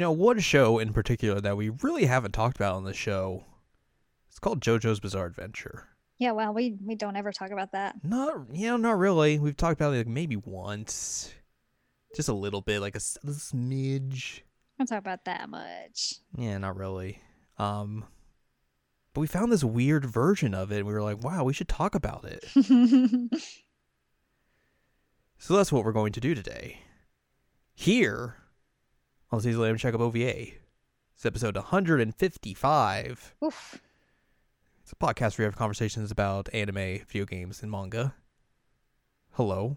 You know, one show in particular that we really haven't talked about on the show. It's called JoJo's Bizarre Adventure. Yeah, well, we we don't ever talk about that. Not, you know, not really. We've talked about it like maybe once, just a little bit, like a, s- a smidge. Don't talk about that much. Yeah, not really. Um, but we found this weird version of it, and we were like, "Wow, we should talk about it." So that's what we're going to do today. Here on Season Lamb Check Up OVA. It's episode 155. Oof. It's a podcast where we have conversations about anime, video games, and manga. Hello,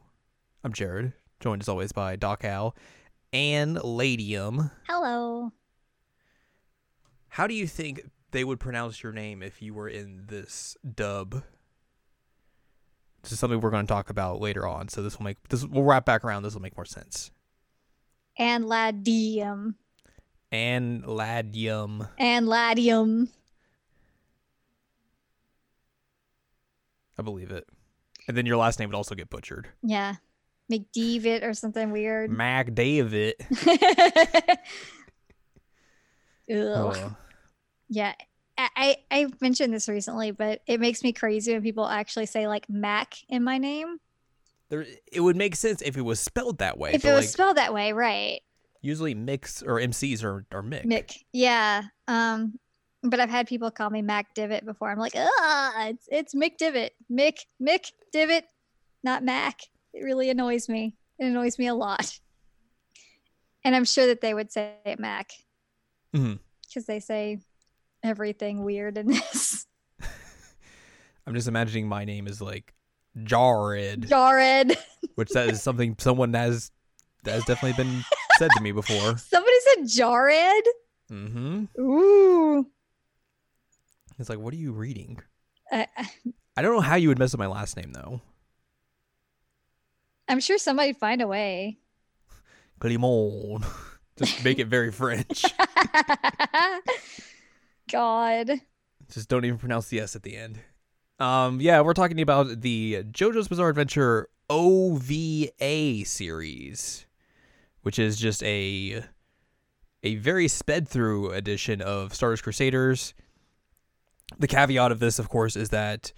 I'm Jared, joined as always by Doc Al and Ladium. Hello. How do you think they would pronounce your name if you were in this dub? This is something we're going to talk about later on, so this will make this we'll wrap back around. This will make more sense. And ladium. And Ladium. And ladium. I believe it. And then your last name would also get butchered. Yeah. McDavid or something weird. Mac David. Ugh. Uh, Yeah. I, I I mentioned this recently, but it makes me crazy when people actually say like Mac in my name. There, it would make sense if it was spelled that way. if it was like, spelled that way, right? usually mix or MCs are, are Mick. Mick. Yeah. Um, but I've had people call me Mac Divot before. I'm like, ah, it's it's Mick Divot. Mick Mick Divot, not Mac. It really annoys me. It annoys me a lot. And I'm sure that they would say Mac because they say everything weird in this. I'm just imagining my name is like Jared, Jared. which that is something someone has that has definitely been said to me before. Somebody said Jared. Mm hmm Ooh. It's like, what are you reading? I, I- I don't know how you would mess up my last name though. I'm sure somebody'd find a way. Climon. Just make it very French. God. Just don't even pronounce the S at the end. Um, yeah, we're talking about the JoJo's Bizarre Adventure OVA series, which is just a a very sped through edition of Stardust Crusaders. The caveat of this, of course, is that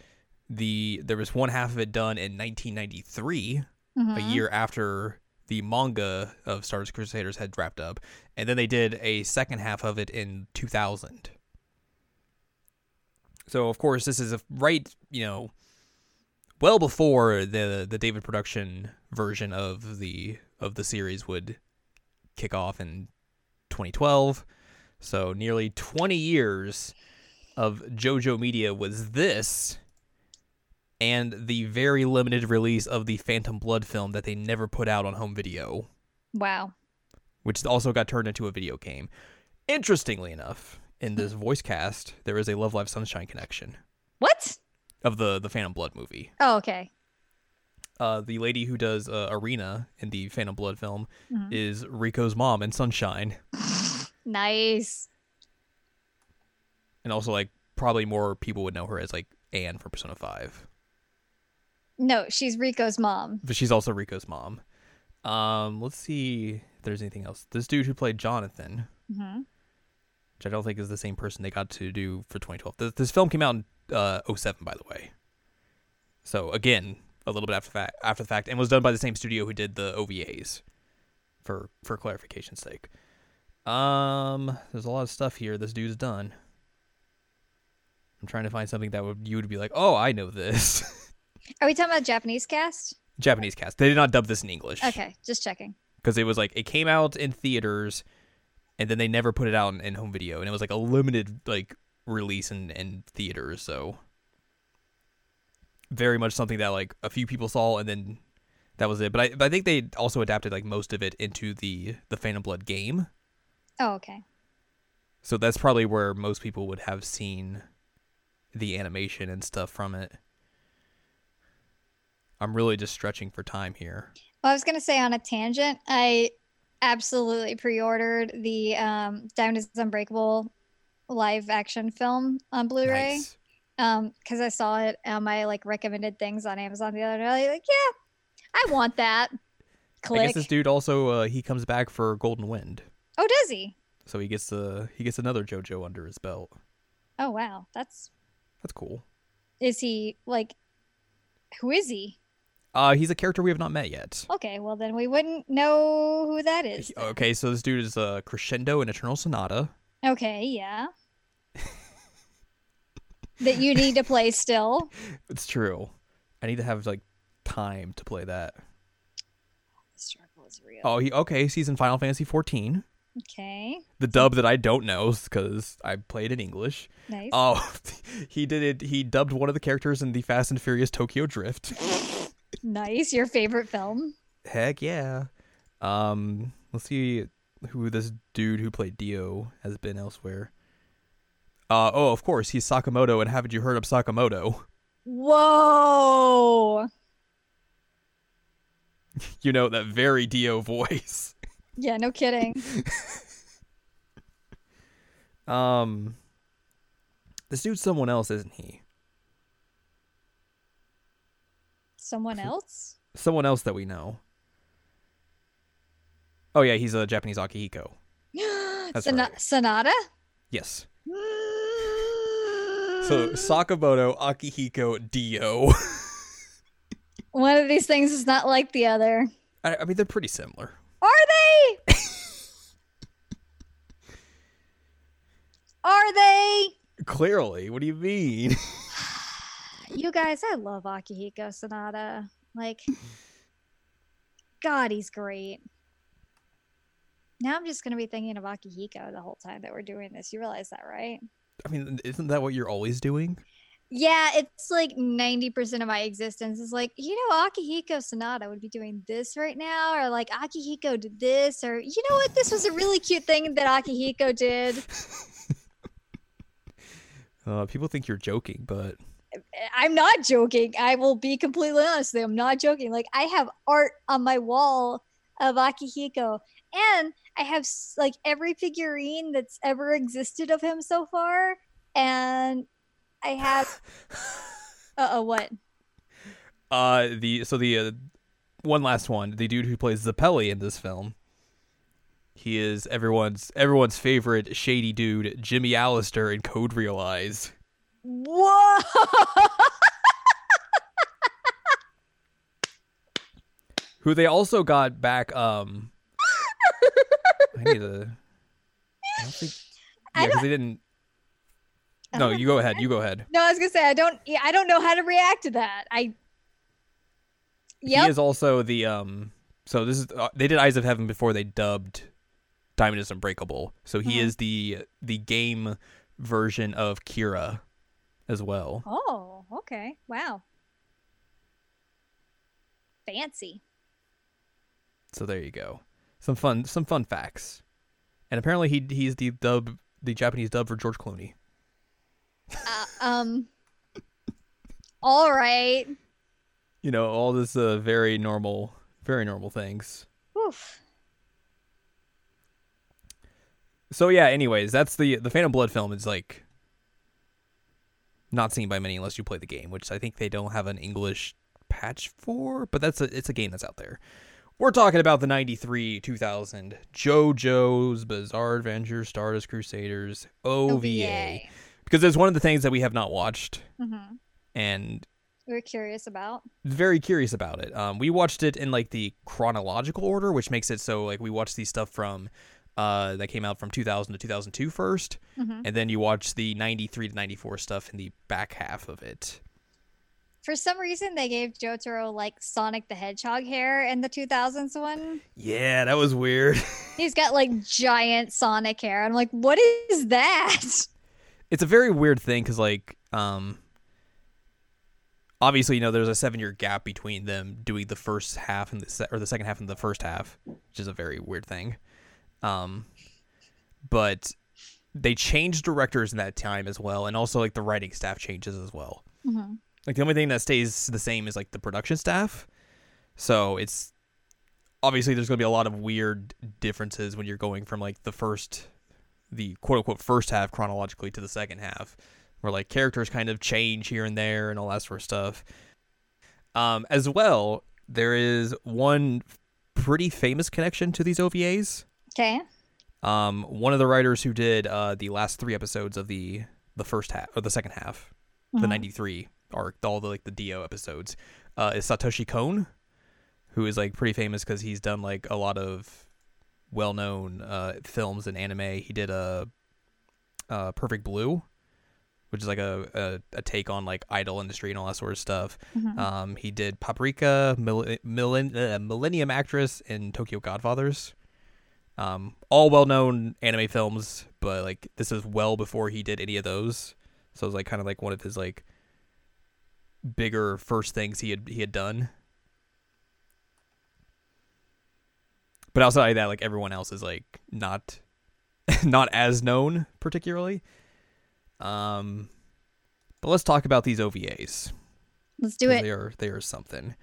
the there was one half of it done in 1993, a Mhm. year after the manga of Stardust Crusaders had wrapped up, and then they did a second half of it in 2000. So of course this is a right, you know, well before the the David production version of the of the series would kick off in 2012. So nearly 20 years of JoJo media was this and the very limited release of the Phantom Blood film that they never put out on home video, Wow. which also got turned into a video game. Interestingly enough, in this voice cast, there is a Love Live Sunshine connection What? of the the Phantom Blood movie. Oh, okay. Uh, the lady who does uh, Erina in the Phantom Blood film Mhm. is Riko's mom in Sunshine, Nice. and also like probably more people would know her as like Anne from Persona Five, No, she's Riko's mom. but she's also Riko's mom. Um, let's see if there's anything else. This dude who played Jonathan, hmm which I don't think is the same person they got to do for 2012. This, this film came out in uh, 07, by the way. So again, a little bit after fact, after the fact, and was done by the same studio who did the OVAs. For for clarification's sake, um, there's a lot of stuff here this dude's done. I'm trying to find something that would you would be like, oh, I know this. Are we talking about Japanese cast? Japanese cast. They did not dub this in English. Okay, just checking. because it was like it came out in theaters and then they never put it out in, in home video and it was like a limited like release in, in theaters so very much something that like a few people saw and then that was it. But I, but I think they also adapted like most of it into the the Phantom Blood game. Oh, okay. so that's probably where most people would have seen the animation and stuff from it. I'm really just stretching for time here. Well, I was gonna say on a tangent, I absolutely pre-ordered the um, Diamond is Unbreakable live action film on Blu-ray. nice Um, because I saw it on my like recommended things on Amazon the other day. Like, yeah, I want that. I guess this dude also uh, he comes back for Golden Wind oh, does he? So he gets the he gets another JoJo under his belt. Oh wow, that's That's cool. is he like? Who is he? Uh, he's a character we have not met yet. Okay, well then we wouldn't know who that is. Okay, so this dude is uh, Crescendo in Eternal Sonata. Okay, yeah. that you need to play still. It's true. I need to have like time to play that. The struggle is real. Oh, he okay. He's in Final Fantasy 14. Okay, The dub that I don't know because I played in English. nice. Oh, he did it. He dubbed one of the characters in the Fast and Furious Tokyo Drift. nice. Your favorite film? Heck yeah. Um, let's see who this dude who played Dio has been elsewhere. Uh oh, of course he's Sakamoto, and haven't you heard of Sakamoto? Whoa. You know that very Dio voice. Yeah, no kidding. Um, this dude's someone else, isn't he? Someone else? Someone else that we know. Oh yeah, he's a Japanese Akihiko. Sona- right. Sonata? Yes. So Sakamoto, Akihiko, Dio. One of these things is not like the other. I, I mean, they're pretty similar. Are they? Are they? Clearly, what do you mean? You guys, I love Akihiko Sanada. Like, God, he's great. Now I'm just going to be thinking of Akihiko the whole time that we're doing this. You realize that, right? I mean, isn't that what you're always doing? Yeah, it's like 90% of my existence is like, you know, Akihiko Sanada would be doing this right now, or like Akihiko did this, or you know what, this was a really cute thing that Akihiko did. Uh, people think you're joking, but I'm not joking. I will be completely honest with you. I'm not joking. Like, I have art on my wall of Akihiko, and I have like every figurine that's ever existed of him so far, and I have. Uh oh, what? uh, the so the uh, one last one, the dude who plays Zeppeli in this film. He is everyone's everyone's favorite shady dude, Jimmy Allister in Code Realize. Whoa! Who they also got back. Um, I need to. I don't think. Yeah, because they didn't. No, you go ahead. You go ahead. No, I was gonna say I don't. Yeah, I don't know how to react to that. I. He is also the um. So this is uh, they did Eyes of Heaven before they dubbed Diamond is Unbreakable. So he Mhm. is the the game version of Kira as well. Oh, okay. Wow. Fancy. So there you go. Some fun some fun facts. And apparently he he's the dub the Japanese dub for George Clooney. Uh, um. All right. You know all this uh, very normal very normal things. Oof. So yeah, anyways, that's the the Phantom Blood film is like not seen by many unless you play the game, which I think they don't have an English patch for, but that's a it's a game that's out there. We're talking about the 93 2000 JoJo's Bizarre Adventure Stardust Crusaders OVA because it's one of the things that we have not watched hmm and We're curious about. very curious about it. Um, we watched it in like the chronological order, which makes it so like we watched these stuff from uh, that came out from 2000 to 2002 first, Mhm. and then you watch the 93 to 94 stuff in the back half of it. For some reason, they gave Jotaro like Sonic the Hedgehog hair in the 2000s one. Yeah, that was weird. He's got like giant Sonic hair. I'm like, what is that? it's a very weird thing because like um obviously you know there's a seven year gap between them doing the first half and the se- or the second half and the first half which is a very weird thing um but they changed directors in that time as well and also like the writing staff changes as well. Mhm. like the only thing that stays the same is like the production staff. So it's obviously there's going to be a lot of weird differences when you're going from like the first the quote unquote first half chronologically to the second half where like characters kind of change here and there and all that sort of stuff. Um as well there is one pretty famous connection to these ovas Okay. Um, one of the writers who did uh, the last three episodes of the the first half or the second half, the Mhm. '93 arc, all the like the Dio episodes, uh, is Satoshi Kon, who is like pretty famous because he's done like a lot of well-known uh, films and anime. He did a uh, Perfect Blue, which is like a, a, a take on like idol industry and all that sort of stuff. Mhm. Um, he did Paprika, Mil- Millen- uh, Millennium Actress, and Tokyo Godfathers. Um, all well-known anime films, but like this is well before he did any of those. So it was like kind of like one of his like bigger first things he had he had done. But outside of that, like everyone else is like not not as known particularly. Um, but let's talk about these OVAs. Let's do it. They are they are something.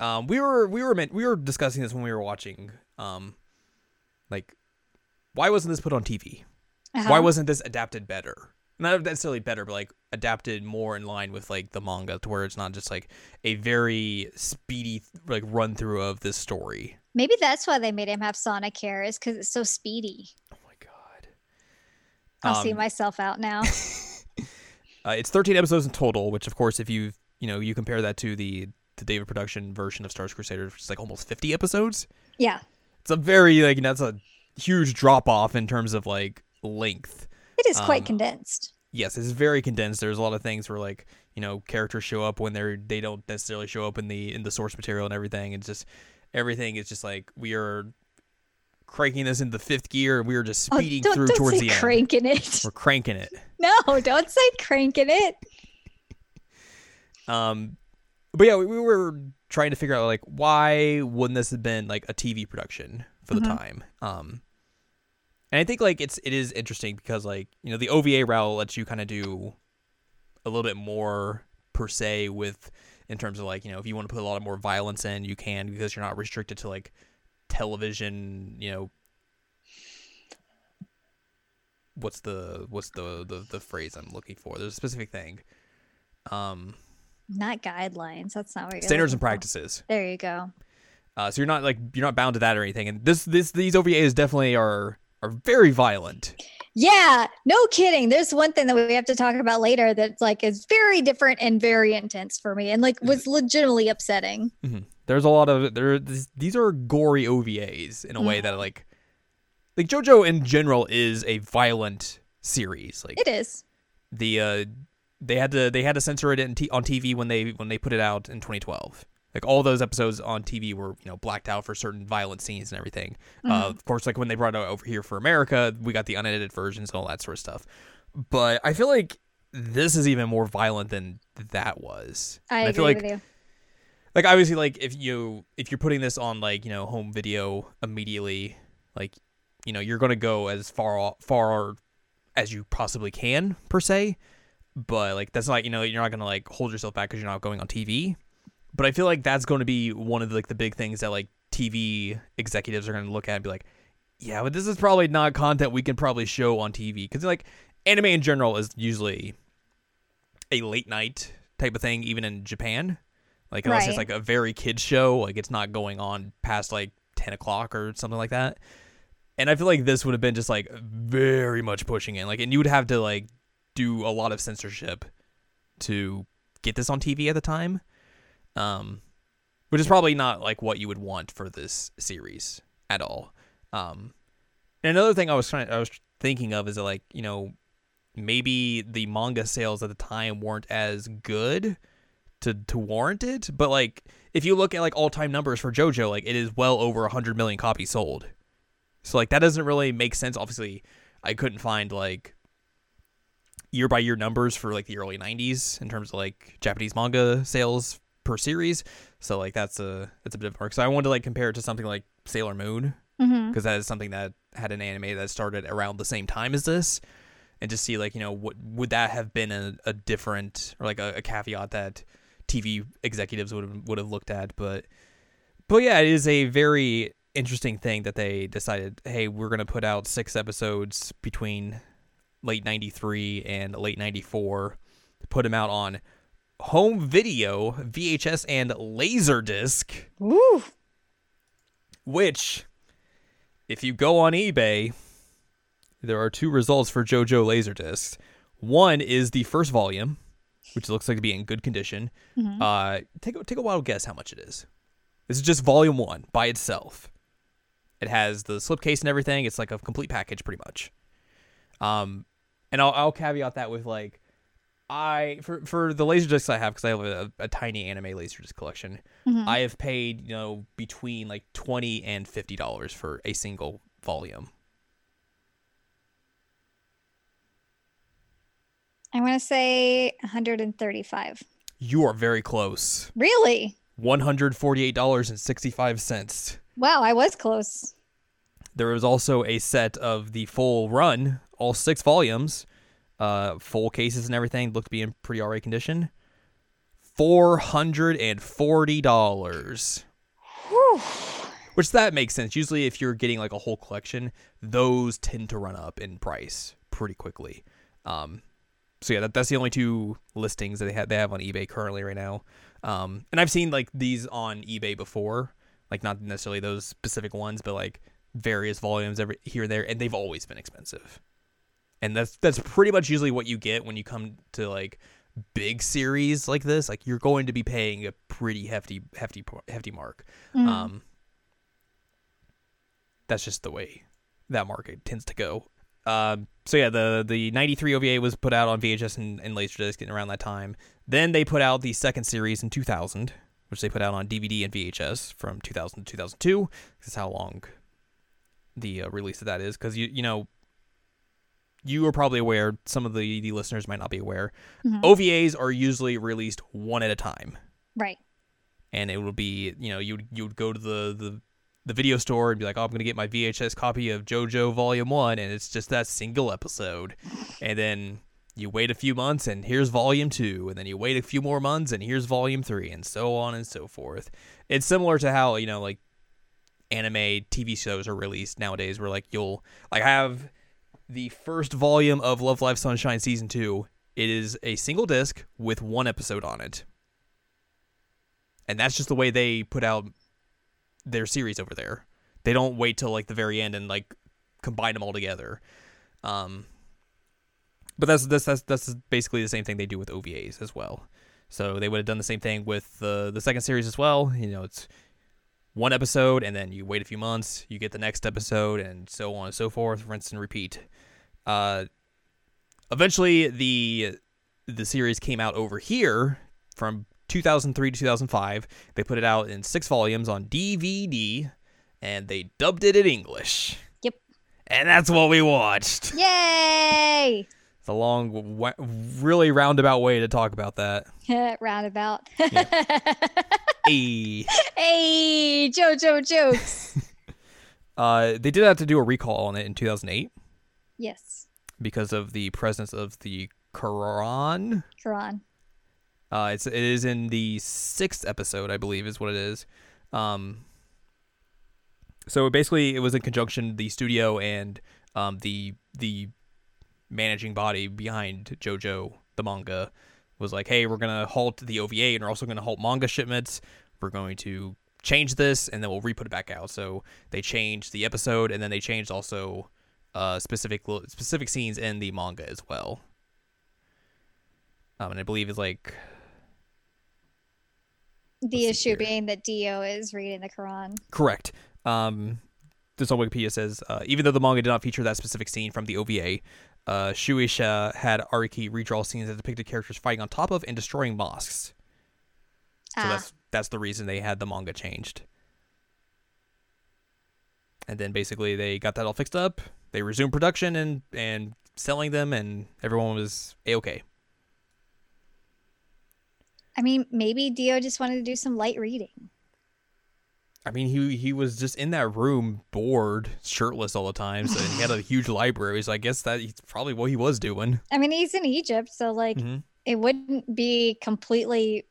Um, we were we were meant we were discussing this when we were watching. Um, like, why wasn't this put on TV? Why Uh-huh. wasn't this adapted better? Not necessarily better, but like adapted more in line with like the manga, to where it's not just like a very speedy like run through of this story. Maybe that's why they made him have sonic hair, is because it's so speedy. Oh my god! I'll see Um, myself out now. Uh, it's 13 episodes in total, which of course, if you you know you compare that to the the David production version of Stardust Crusaders, which is like almost 50 episodes. yeah, It's a very like that's a huge drop off in terms of like length. it is quite Um, condensed. Yes, it's very condensed. There's a lot of things where like you know characters show up when they're they don't necessarily show up in the in the source material and everything. It's just everything is just like we are cranking this in the fifth gear and we are just Oh, speeding don't, through don't towards the end. cranking it. We're cranking it. No, don't say cranking it. Um, but yeah, we, we were trying to figure out like why wouldn't this have been like a TV production for the Mhm. time? Um, and I think like it's it is interesting because like you know the OVA route lets you kind of do a little bit more per se with in terms of like you know if you want to put a lot of more violence in you can because you're not restricted to like television you know what's the what's the the, the phrase i'm looking for there's a specific thing um Not guidelines. That's not what you're standards and looking for. practices. There you go. Uh, so you're not like you're not bound to that or anything. And this this these OVAs definitely are are very violent. Yeah, no kidding. There's one thing that we have to talk about later that's like is very different and very intense for me, and like was legitimately upsetting. There's a lot of there. These are gory OVAs in a way that like like JoJo in general is a violent series. Like It is. the uh they had to they had to censor it in t- on TV when they when they put it out in 2012. Like all those episodes on TV were you know blacked out for certain violent scenes and everything. Uh, of course, like when they brought it over here for America, we got the unedited versions and all that sort of stuff. But I feel like this is even more violent than that was. I And agree feel like with you. like obviously like if you if you're putting this on like you know home video immediately like you know you're gonna go as far far as you possibly can per se but like that's not you know you're not gonna like hold yourself back because you're not going on tv but i feel like that's going to be one of the, like the big things that like tv executives are going to look at and be like yeah but this is probably not content we can probably show on tv because like anime in general is usually a late night type of thing even in japan. Like unless it's like a very kids show like it's not going on past like 10 o'clock or something like that. And i feel like this would have been just like very much pushing it. Like and you would have to like do a lot of censorship to get this on tv at the time um which is probably not like what you would want for this series at all. Um and another thing i was trying i was thinking of is that like you know maybe the manga sales at the time weren't as good to to warrant it but like if you look at like all-time numbers for jojo like it is well over 100 million copies sold. So like that doesn't really make sense. Obviously i couldn't find like year by year numbers for like the early 90s in terms of like japanese manga sales per series. So like that's a that's a bit of work so i wanted to like compare it to something like sailor moon mm-hmm. because that is something that had an anime that started around the same time as this and just see like you know what would that have been a, a different or like a, a caveat that tv executives would have would have looked at. But but yeah it is a very interesting thing that they decided hey we're going to put out six episodes between late 93 and late 94 put them out on home video vhs and laserdisc Ooh, which if you go on eBay, there are two results for JoJo Laserdiscs. One is the first volume, which looks like to be in good condition. Mhm. Uh, take a, take a wild guess how much it is. This is just volume one by itself. It has the slipcase and everything. It's like a complete package, pretty much. Um, and I'll, I'll caveat that with like, I for for the laser discs I have because I have a, a tiny anime laser disc collection. Mhm. I have paid you know between like twenty and fifty dollars for a single volume. I'm gonna say 135. You are very close. Really? One hundred forty-eight dollars and sixty-five cents. Wow, I was close. There was also a set of the full run, all six volumes, uh, full cases and everything. Looked to be in pretty alright condition. Four hundred and forty dollars. Which that makes sense. Usually, if you're getting like a whole collection, those tend to run up in price pretty quickly. Um, so yeah, that, that's the only two listings that they have they have on eBay currently right now. Um, and I've seen like these on eBay before, like not necessarily those specific ones, but like various volumes every here and there, and they've always been expensive. And that's that's pretty much usually what you get when you come to like big series like this. Like you're going to be paying a pretty hefty hefty hefty mark. Mhm. Um, that's just the way that market tends to go. Um, so yeah, the the '93 OVA was put out on VHS and, and Laserdisc in around that time. Then they put out the second series in 2000, which they put out on DVD and VHS from 2000 to 2002. This is how long the uh, release of that is, because you you know you are probably aware. Some of the, the listeners might not be aware. Mhm. OVAs are usually released one at a time Right. and it would be you know you would you would go to the the the video store and be like, oh, I'm gonna get my VHS copy of JoJo Volume One, and it's just that single episode, and then you wait a few months and here's Volume Two, and then you wait a few more months and here's Volume Three, and so on and so forth. It's similar to how you know like anime TV shows are released nowadays, where like you'll like have the first volume of Love Live Sunshine season two. It is a single disc with one episode on it and that's just the way they put out their series over there. They don't wait till like the very end and like combine them all together. Um, but that's that's that's that's basically the same thing they do with OVAs as well. So they would have done the same thing with the the second series as well. You know, it's one episode and then you wait a few months, you get the next episode, and so on and so forth, rinse and repeat. Uh, eventually the the series came out over here from 2003 to 2005. They put it out in six volumes on DVD, and they dubbed it in English. Yep. And that's what we watched. Yay! It's a long, wa- really roundabout way to talk about that. Roundabout. Hey. hey, JoJo jokes. Uh, they did have to do a recall on it in 2008 yes, because of the presence of the Quran. Quran. Uh, it's it is in the sixth episode, I believe, is what it is. Um, so basically, it was in conjunction the studio and um, the the managing body behind JoJo the manga was like, hey, we're gonna halt the OVA and we're also gonna halt manga shipments. We're going to change this and then we'll re-put it back out. So they changed the episode and then they changed also uh, specific specific scenes in the manga as well. Um, and I believe it's like The issue being that Dio is reading the Quran. Correct. Um, this on Wikipedia says uh, even though the manga did not feature that specific scene from the OVA, uh, Shueisha had Araki redraw scenes that depicted characters fighting on top of and destroying mosques. So ah, that's that's the reason they had the manga changed. And then basically they got that all fixed up. They resumed production and and selling them, and everyone was a okay. I mean, maybe Dio just wanted to do some light reading. I mean, he he was just in that room, bored, shirtless all the time. So and he had a huge library. So I guess that he's probably what he was doing. I mean, he's in Egypt, so like Mhm. it wouldn't be completely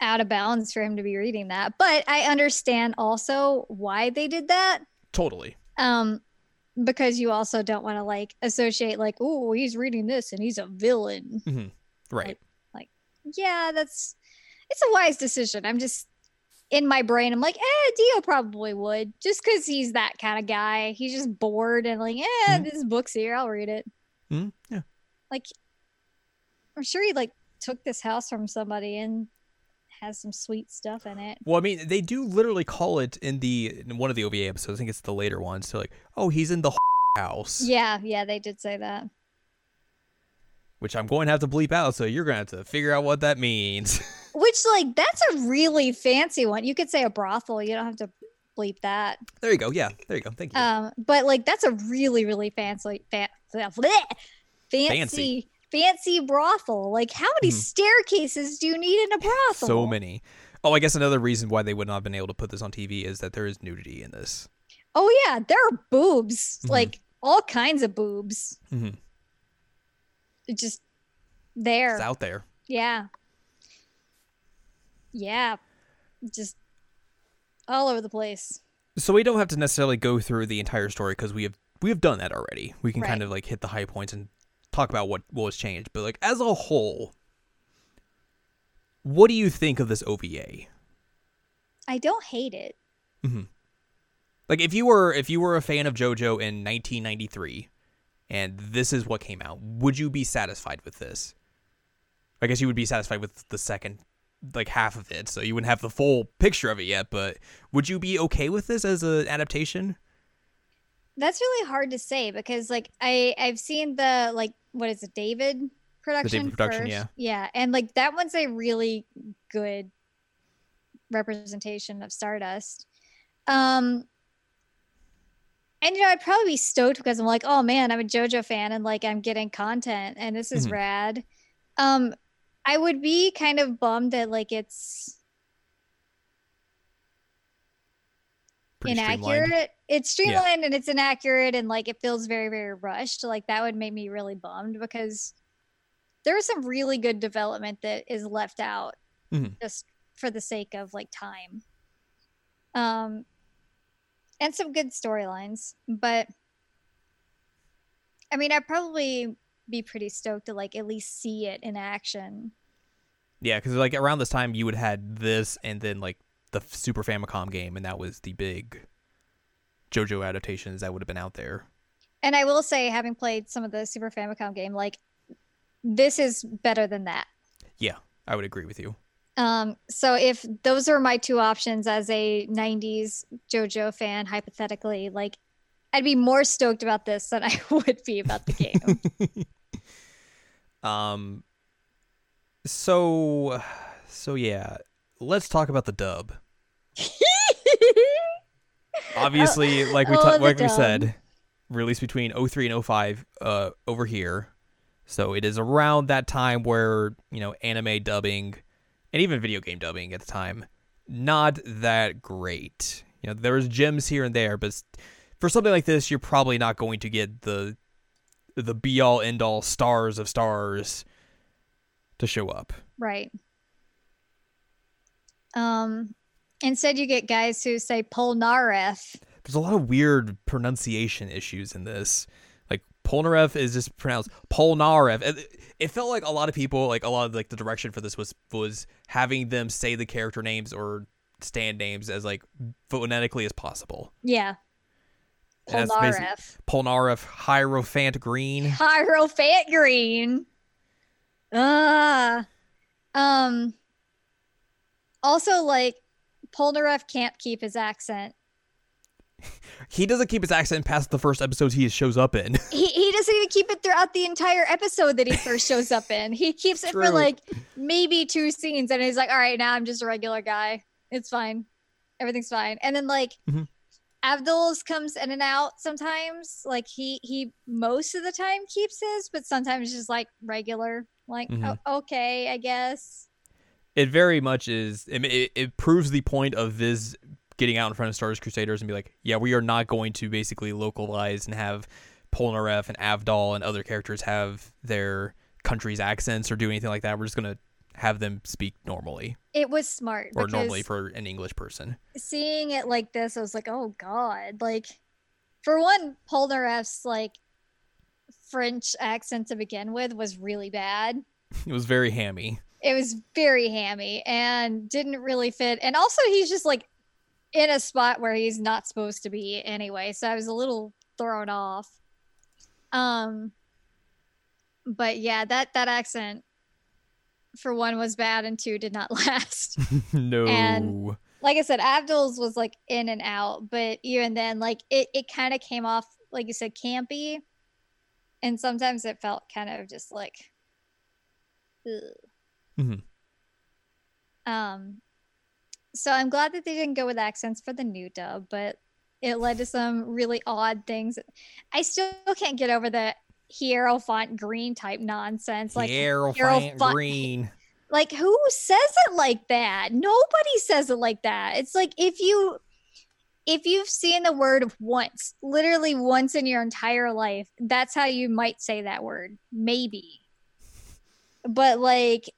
out of bounds for him to be reading that. But I understand also why they did that. Totally. Um because you also don't want to like associate like, oh, he's reading this and he's a villain. Right. Like, yeah, that's it's a wise decision. I'm just in my brain, I'm like, eh, Dio probably would, just because he's that kind of guy. He's just bored and like, eh, Mhm. this book's here, I'll read it. Mm, yeah. Like, I'm sure he like took this house from somebody and has some sweet stuff in it. Well, I mean, they do literally call it in the in one of the OVA episodes. I think it's the later ones. So like, oh, he's in the house, Yeah, yeah, they did say that. which I'm going to have to bleep out. So you're going to have to figure out what that means. Which, like, that's a really fancy one. You could say a brothel. You don't have to bleep that. there you go. Yeah, there you go. Thank you. Um, but like, that's a really, really fancy, fa- bleh, fancy, Fancy. fancy, brothel. Like, how many Mhm. staircases do you need in a brothel? so many. Oh, I guess another reason why they would not have been able to put this on TV is that there is nudity in this. Oh yeah, there are boobs, Mhm. like all kinds of boobs. Mm-hmm. Just there. It's out there. Yeah. Yeah. Just all over the place. So we don't have to necessarily go through the entire story because we have we have done that already. We can kind of like hit the high points and talk about what what was changed. But like as a whole, what do you think of this OVA? I don't hate it. Mm-hmm. Like if you were if you were a fan of JoJo in 1993 and this is what came out, would you be satisfied with this? I guess you would be satisfied with the second like half of it, so you wouldn't have the full picture of it yet, but would you be okay with this as an adaptation? That's really hard to say because like I I've seen the like what is it David production The David production, first. yeah. yeah and like that one's a really good representation of Stardust um and you know I'd probably be stoked because I'm like oh man I'm a JoJo fan and like I'm getting content and this is Mhm. rad um I would be kind of bummed that like it's Pretty streamlined. inaccurate. It's streamlined and it's inaccurate and like it feels very very rushed. Like that would make me really bummed because there is some really good development that is left out Mhm. just for the sake of like time. Um and some good storylines, but I mean I'd probably be pretty stoked to like at least see it in action. Yeah, because like around this time you would had this and then like the Super Famicom game, and that was the big JoJo adaptations that would have been out there. And I will say, having played some of the Super Famicom game, like this is better than that. Yeah, I would agree with you. Um, so if those are my two options as a '90s JoJo fan, hypothetically, like I'd be more stoked about this than I would be about the game. Um. So, so yeah, let's talk about the dub. Obviously, like we ta- like we said, released between 03 and 05 uh over here. So it is around that time where, you know, anime dubbing and even video game dubbing at the time not that great. You know, there was gems here and there, but for something like this, you're probably not going to get the the be all end all stars of stars to show up. right. Um, instead, you get guys who say Polnareff. There's a lot of weird pronunciation issues in this. Like Polnareff is just pronounced Polnareff. It, felt like a lot of people, like a lot of like the direction for this was was having them say the character names or stand names as like phonetically as possible. Yeah, And that's basi- Polnareff. Polnareff Hierophant Green. Hierophant Green. Ah. Um. Also, like Polnareff can't keep his accent. He doesn't keep his accent past the first episodes he shows up in. He he doesn't even keep it throughout the entire episode that he first shows up in. He keeps it for like maybe two scenes, and he's like, "All right, now I'm just a regular guy. It's fine. Everything's fine." And then like. Mhm. Abdul's comes in and out sometimes. Like he he most of the time keeps his, but sometimes just like regular. Like Mhm. oh, okay, I guess. it very much is. It, it, it proves the point of Viz getting out in front of Stardust Crusaders and be like, yeah, we are not going to basically localize and have Polnareff and Avdol and other characters have their country's accents or do anything like that. We're just gonna have them speak normally It was smart or normally for an English person. seeing it like this, I was like, oh god. Like for one, Polnareff's like French accent to begin with was really bad. It was very hammy. it was very hammy and didn't really fit. And also, he's just like in a spot where he's not supposed to be anyway. So I was a little thrown off. Um, but yeah, that that accent for one was bad and two did not last. no. And- like I said, Abdul's was like in and out, but even then, like it, it kind of came off, like you said, campy. And sometimes it felt kind of just like, ugh. Mhm. um, so I'm glad that they didn't go with accents for the new dub, but it led to some really odd things. I still can't get over the Hierophant green type nonsense. Like, Hierophant Hierophant- green. like who says it like that nobody says it like that it's like if you if you've seen the word once literally once in your entire life that's how you might say that word maybe but like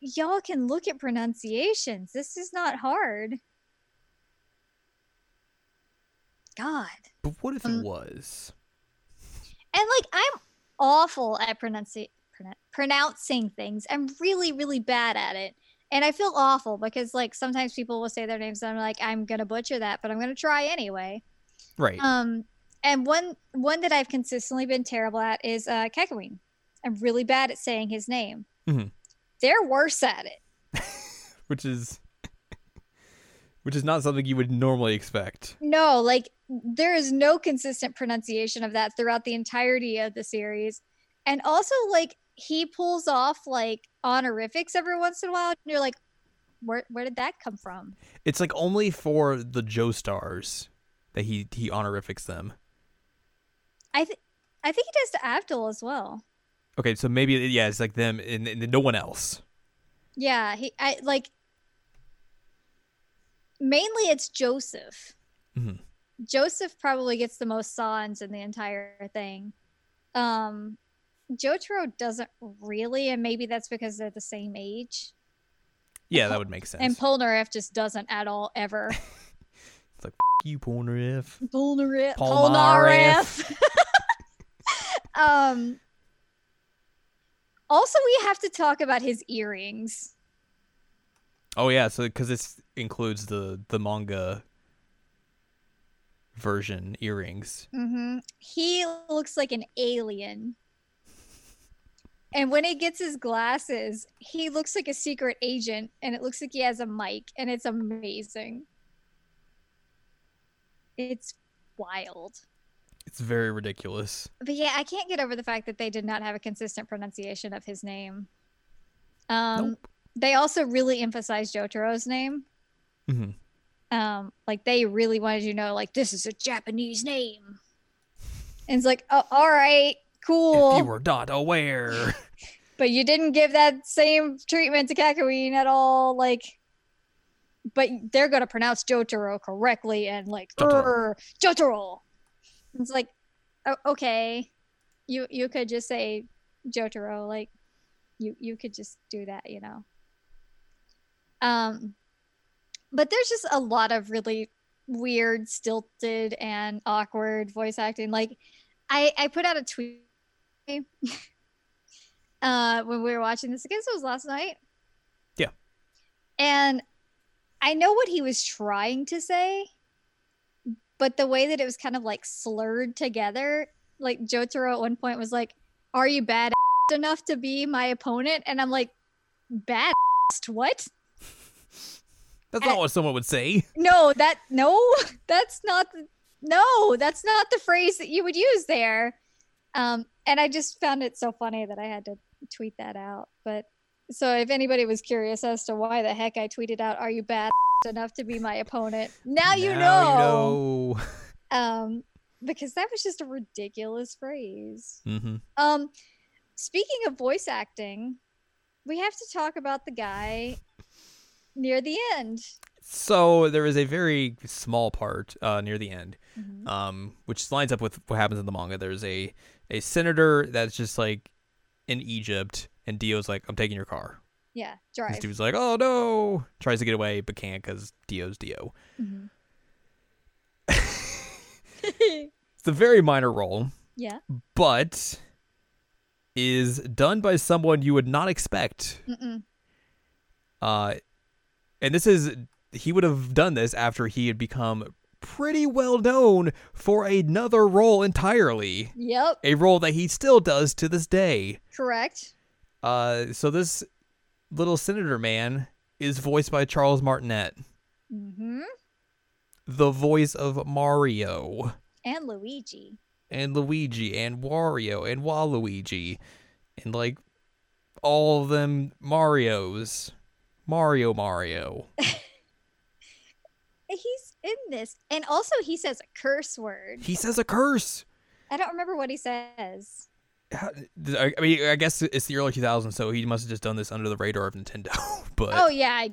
y'all can look at pronunciations this is not hard god But what if Um, it was? And like i'm awful at pronunci- pronou- pronouncing things i'm really really bad at it and i feel awful because like sometimes people will say their names and i'm like i'm gonna butcher that but i'm gonna try anyway Right. um and one one that i've consistently been terrible at is uh Kakawin. i'm really bad at saying his name Mm-hmm. they're worse at it which is which is not something you would normally expect. No, like there is no consistent pronunciation of that throughout the entirety of the series. And also like he pulls off like honorifics every once in a while and you're like where where did that come from? It's like only for the Joestars that he he honorifics them. I think I think he does to Abdul as well. Okay, so maybe yeah, it's like them and, and no one else. Yeah, he I like mainly it's Joseph. Mhm. Joseph probably gets the most sans in the entire thing. Um Jotaro doesn't really, and maybe that's because they're the same age. Yeah, that would make sense. And Polnareff just doesn't at all ever. it's like you. Polnareff. Polnareff. Polnareff. um. Also, we have to talk about his earrings. Oh yeah, so because this includes the the manga version earrings. hmm He looks like an alien. And when he gets his glasses, he looks like a secret agent, and it looks like he has a mic, and it's amazing. It's wild. It's very ridiculous. But yeah, I can't get over the fact that they did not have a consistent pronunciation of his name. Um, Nope. They also really emphasized Jotaro's name. hmm Um, like they really wanted you to know, like this is a Japanese name. And it's like, oh, all right, cool. If you were not aware. but you didn't give that same treatment to Kakawin at all. Like, but they're gonna pronounce Jotaro correctly and like Jotaro. Jotaro. It's like, oh, okay, you you could just say Jotaro. Like, you you could just do that, you know. Um, but there's just a lot of really weird, stilted, and awkward voice acting. Like, I I put out a tweet uh when we were watching this. I guess it was last night. Yeah. And I know what he was trying to say, but the way that it was kind of like slurred together, like Jotaro at one point was like, "Are you bad enough to be my opponent?" And I'm like, "Bad what?" That's not what someone would say. No, that no, that's not no, that's not the phrase that you would use there. Um, and I just found it so funny that I had to tweet that out. But so if anybody was curious as to why the heck I tweeted out, "Are you bad enough to be my opponent?" Now you know. you know. Um, because that was just a ridiculous phrase. hmm Um, speaking of voice acting, we have to talk about the guy near the end. So there is a very small part uh, near the end, Mhm. um, which lines up with what happens in the manga. There's a a senator that's just like in Egypt, and Dio's like, "I'm taking your car." Yeah, This drive. dude's like, "Oh no!" Tries to get away, but can't because Dio's Dio. Mhm. It's a very minor role, yeah. but is done by someone you would not expect. Mm-mm. Uh, and this is he would have done this after he had become pretty well known for another role entirely, Yep. a role that he still does to this day. Correct. Uh, so this little senator man is voiced by Charles Martinet, Mm-hmm. the voice of Mario And Luigi. and Luigi and Wario and Waluigi and like all of them Marios. Mario Mario. He's in this. And also he says a curse word. He says a curse. I don't remember what he says. I mean, I guess it's the early 2000s, so he must have just done this under the radar of Nintendo. but Oh yeah, I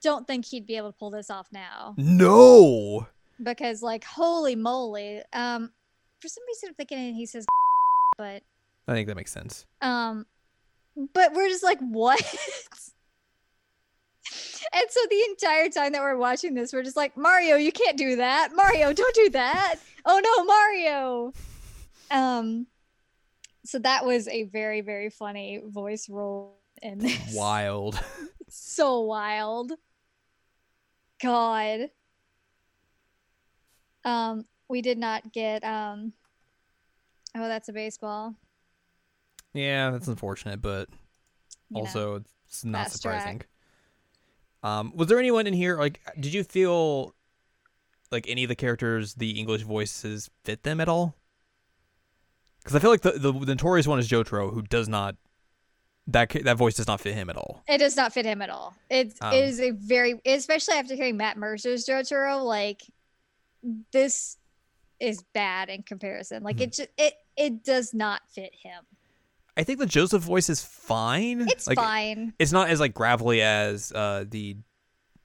don't think he'd be able to pull this off now. no, Because like holy moly. Um for some reason I'm thinking he says but I think that makes sense. um but we're just like what? And so the entire time that we're watching this, we're just like, Mario, you can't do that. Mario, don't do that. Oh no, Mario. Um so that was a very, very funny voice role in this. Wild. so wild. God. Um, we did not get um oh that's a baseball. yeah, that's unfortunate, but you know. also it's not surprising. track. Um, was there anyone in here like? Did you feel like any of the characters, the English voices, fit them at all? Because I feel like the, the the notorious one is Jotaro, who does not that that voice does not fit him at all. It does not fit him at all. It's Um, it is a very especially after hearing Matt Mercer's Jotaro, like this is bad in comparison. Like Mhm. it just it it does not fit him. I think the Joseph voice is fine. It's like, fine. It's not as like gravelly as uh the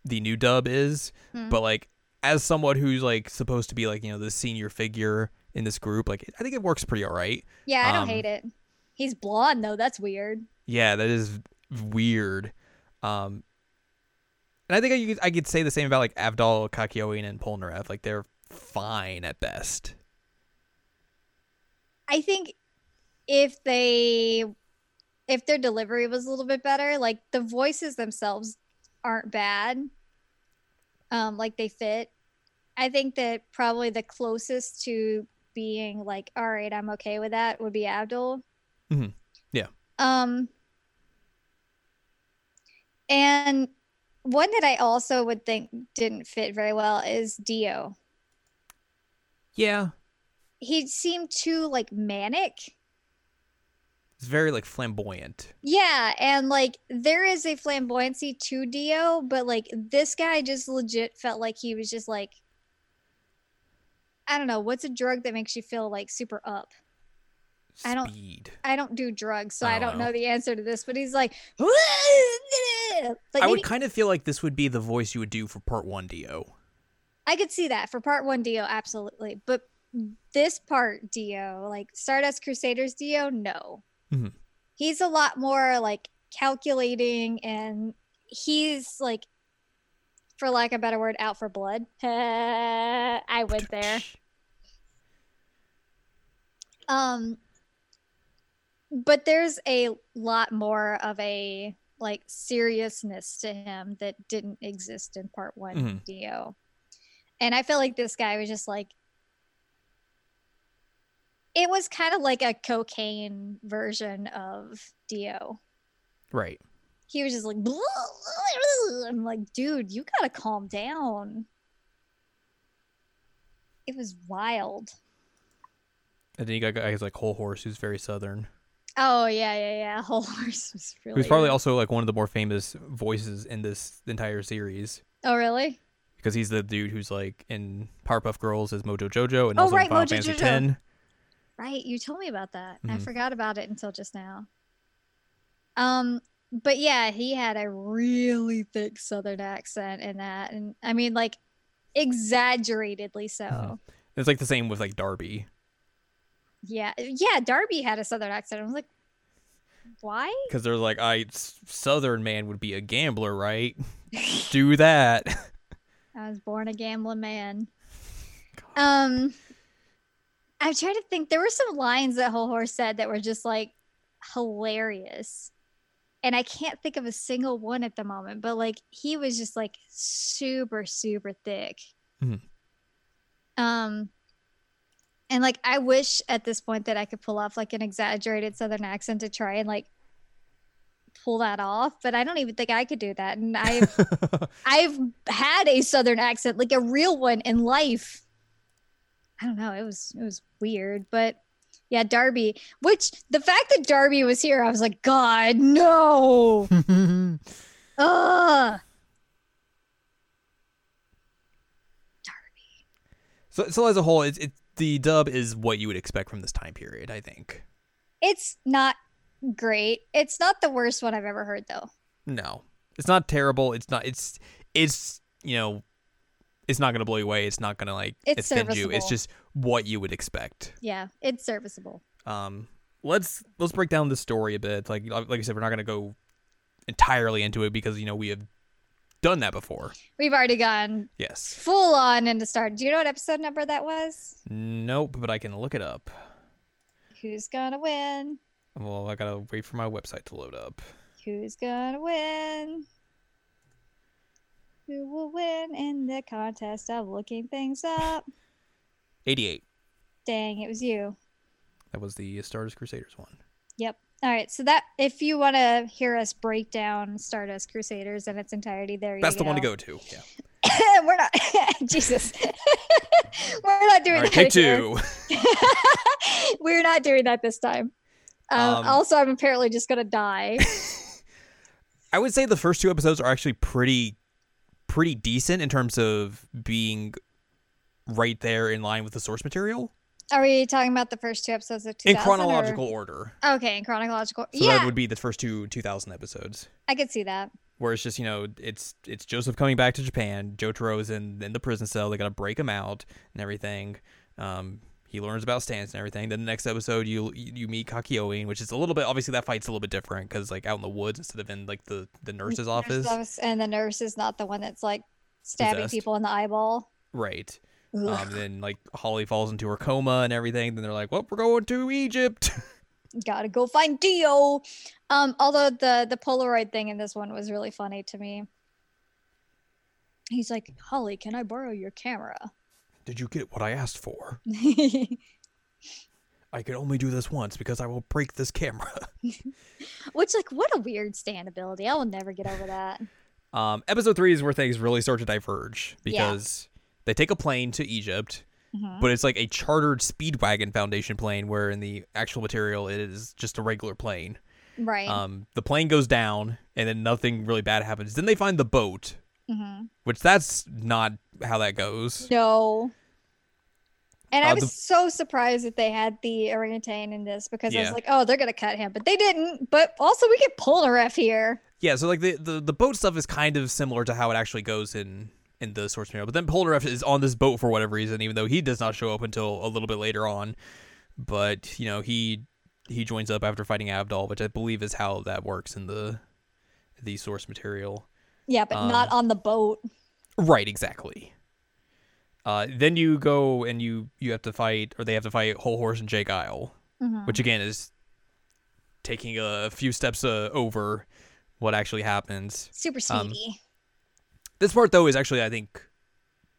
the new dub is, Hmm. but like as someone who's like supposed to be like you know the senior figure in this group, like I think it works pretty all right. Yeah, I don't um, hate it. He's blonde though. That's weird. Yeah, that is weird. Um, and I think I could, I could say the same about like Avdol, Kakyoin, and Polnareff. Like they're fine at best. I think if they if their delivery was a little bit better, like the voices themselves aren't bad. Um, like they fit. I think that probably the closest to being like, all right, I'm okay with that would be Abdul. Mhm. Yeah. Um and one that I also would think didn't fit very well is Dio. Yeah, He seemed too like manic. It's very like flamboyant. Yeah, and like there is a flamboyancy to Dio, but like this guy just legit felt like he was just like I don't know, what's a drug that makes you feel like super up? I don't- I don't do drugs, so Oh, I don't well. know the answer to this, but he's like like I maybe, would kind of feel like this would be the voice you would do for part one Dio. I could see that for part 1 Dio absolutely, but this part Dio, like Stardust Crusaders Dio, no. Mhm. He's a lot more like calculating and he's like for lack of a better word out for blood. I went there. Um but there's a lot more of a like seriousness to him that didn't exist in part 1 Mhm. Dio. And I feel like this guy was just like it was kind of like a cocaine version of Dio. Right. He was just like I'm like, dude, you gotta calm down. It was wild. And then you got guys like Hol Horse, who's very southern. Oh yeah, yeah, yeah. Hol Horse was really. Who's probably also like one of the more famous voices in this entire series. Oh really? Because he's the dude who's like in Powerpuff Girls as Mojo Jojo and Oh, also right, in Final Mojo Fantasy Jojo. Ten. Right, you told me about that. I Mhm. forgot about it until just now. Um, but yeah, he had a really thick Southern accent in that, and I mean, like, exaggeratedly so. Mhm. It's like the same with like Darby. Yeah, yeah. Darby had a Southern accent. I was like, why? Because they're like, I Southern man would be a gambler, right? Do that. I was born a gambling man. Um, I'm trying to think. There were some lines that Hol Horse said that were just like, hilarious. And I can't think of a single one at the moment, but like he was just like super, super thick. Mhm. Um, and like I wish at this point that I could pull off like an exaggerated Southern accent to try and like pull that off, but I don't even think I could do that. And I've I've had a Southern accent, like a real one in life. I don't know. It was it was weird, but yeah, Darby. Which the fact that Darby was here, I was like, God, no. Ugh. Darby. so, so as a whole, it's it, the dub is what you would expect from this time period. I think. It's not great. It's not the worst one I've ever heard, though. No, it's not terrible. It's not. It's it's you know, it's not gonna blow you away. It's not gonna like It's offend you. It's just what you would expect. Yeah, it's serviceable. Um, let's let's break down the story a bit. Like like I said, we're not gonna go entirely into it because you know we have done that before. We've already gone Yes. full on into start. Do you know what episode number that was? Nope, but I can look it up. Who's gonna win? Well, I gotta wait for my website to load up. Who's gonna win? Who will win in the contest of looking things up? 88. Dang, it was you. That was the Stardust Crusaders one. Yep. All right. So that if you want to hear us break down Stardust Crusaders in its entirety, there That's you the one to go to. Yeah. We're not. Jesus. We're not doing right, that. take two. We're not doing that this time. Um, Um, also, I'm apparently just gonna die. I would say the first two episodes are actually pretty pretty decent in terms of being right there in line with the source material Are we talking about the first two episodes of 2000? in or- chronological order. Okay, in chronological. So yeah, that would be the first two 2000 episodes. I could see that. Where it's just you know it's it's Joseph coming back to Japan. Jotaro's in in the prison cell. They gotta break him out and everything. Um, he learns about stands and everything. Then the next episode you you meet Kakyoin, which is a little bit obviously that fight's a little bit different because like out in the woods instead of in like the the nurse's office. And the nurse is not the one that's like stabbing Possessed. people in the eyeball. Right. Um, then like Holly falls into her coma and everything. Then they're like, "Well, we're going to Egypt." Gotta go find Dio. Um, although the the Polaroid thing in this one was really funny to me. He's like, Holly, can I borrow your camera? Did you get what I asked for? I can only do this once because I will break this camera. Which, like, what a weird stand ability. I will never get over that. Um, episode three is where things really start to diverge Yeah. because they take a plane to Egypt, Mhm. but it's like a chartered Speedwagon Foundation plane, where in the actual material it is just a regular plane. Right. Um, the plane goes down, and then nothing really bad happens. Then they find the boat, hmm which that's not how that goes. No. And I Uh, was the- so surprised that they had the orangutan in this because I was like, oh, they're gonna cut him, but they didn't. But also, we get Polnareff here. Yeah, so like the, the the boat stuff is kind of similar to how it actually goes in in the source material. But then Polnareff is on this boat for whatever reason, even though he does not show up until a little bit later on. But you know he he joins up after fighting Abdal, which I believe is how that works in the the source material. Yeah, but not Um, on the boat. Right, exactly. Uh, then you go and you you have to fight, or they have to fight Hol Horse and J. Geil, Mhm. which again is taking a few steps uh, over what actually happens. Super um, sweetie. This part though is actually I think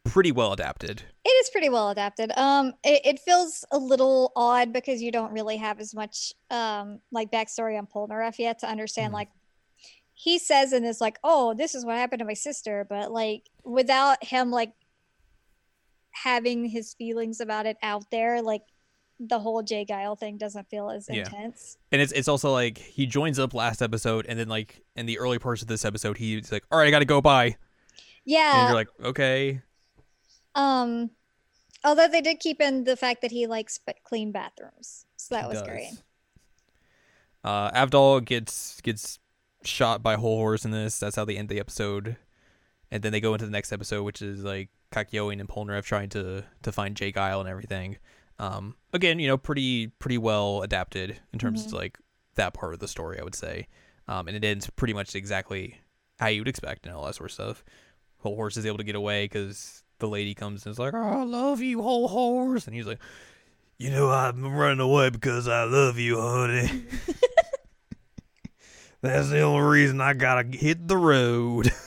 pretty well adapted. It is pretty well adapted. Um, it, it feels a little odd because you don't really have as much um like backstory on Polnareff yet to understand Mhm. like he says in this like, oh, this is what happened to my sister, but like without him like having his feelings about it out there, like the whole J. Geil thing doesn't feel as Yeah. intense. And it's it's also like he joins up last episode and then like in the early parts of this episode he's like, All right, I gotta go bye. And Yeah. you're like, Okay. um although they did keep in the fact that he likes but clean bathrooms. So that he was does. great. Uh Avdol gets gets shot by Hol Horse in this. That's how they end the episode. And then they go into the next episode, which is like Kakyoin and Polnareff trying to to find J. Geil and everything. Um, again, you know, pretty pretty well adapted in terms of like that part of the story, I would say. Um, and it ends pretty much exactly how you'd expect and all that sort of stuff. Hol Horse is able to get away because the lady comes and is like, "Oh, I love you, Hol Horse," and he's like, "You know, I'm running away because I love you, honey." That's the only reason I gotta hit the road.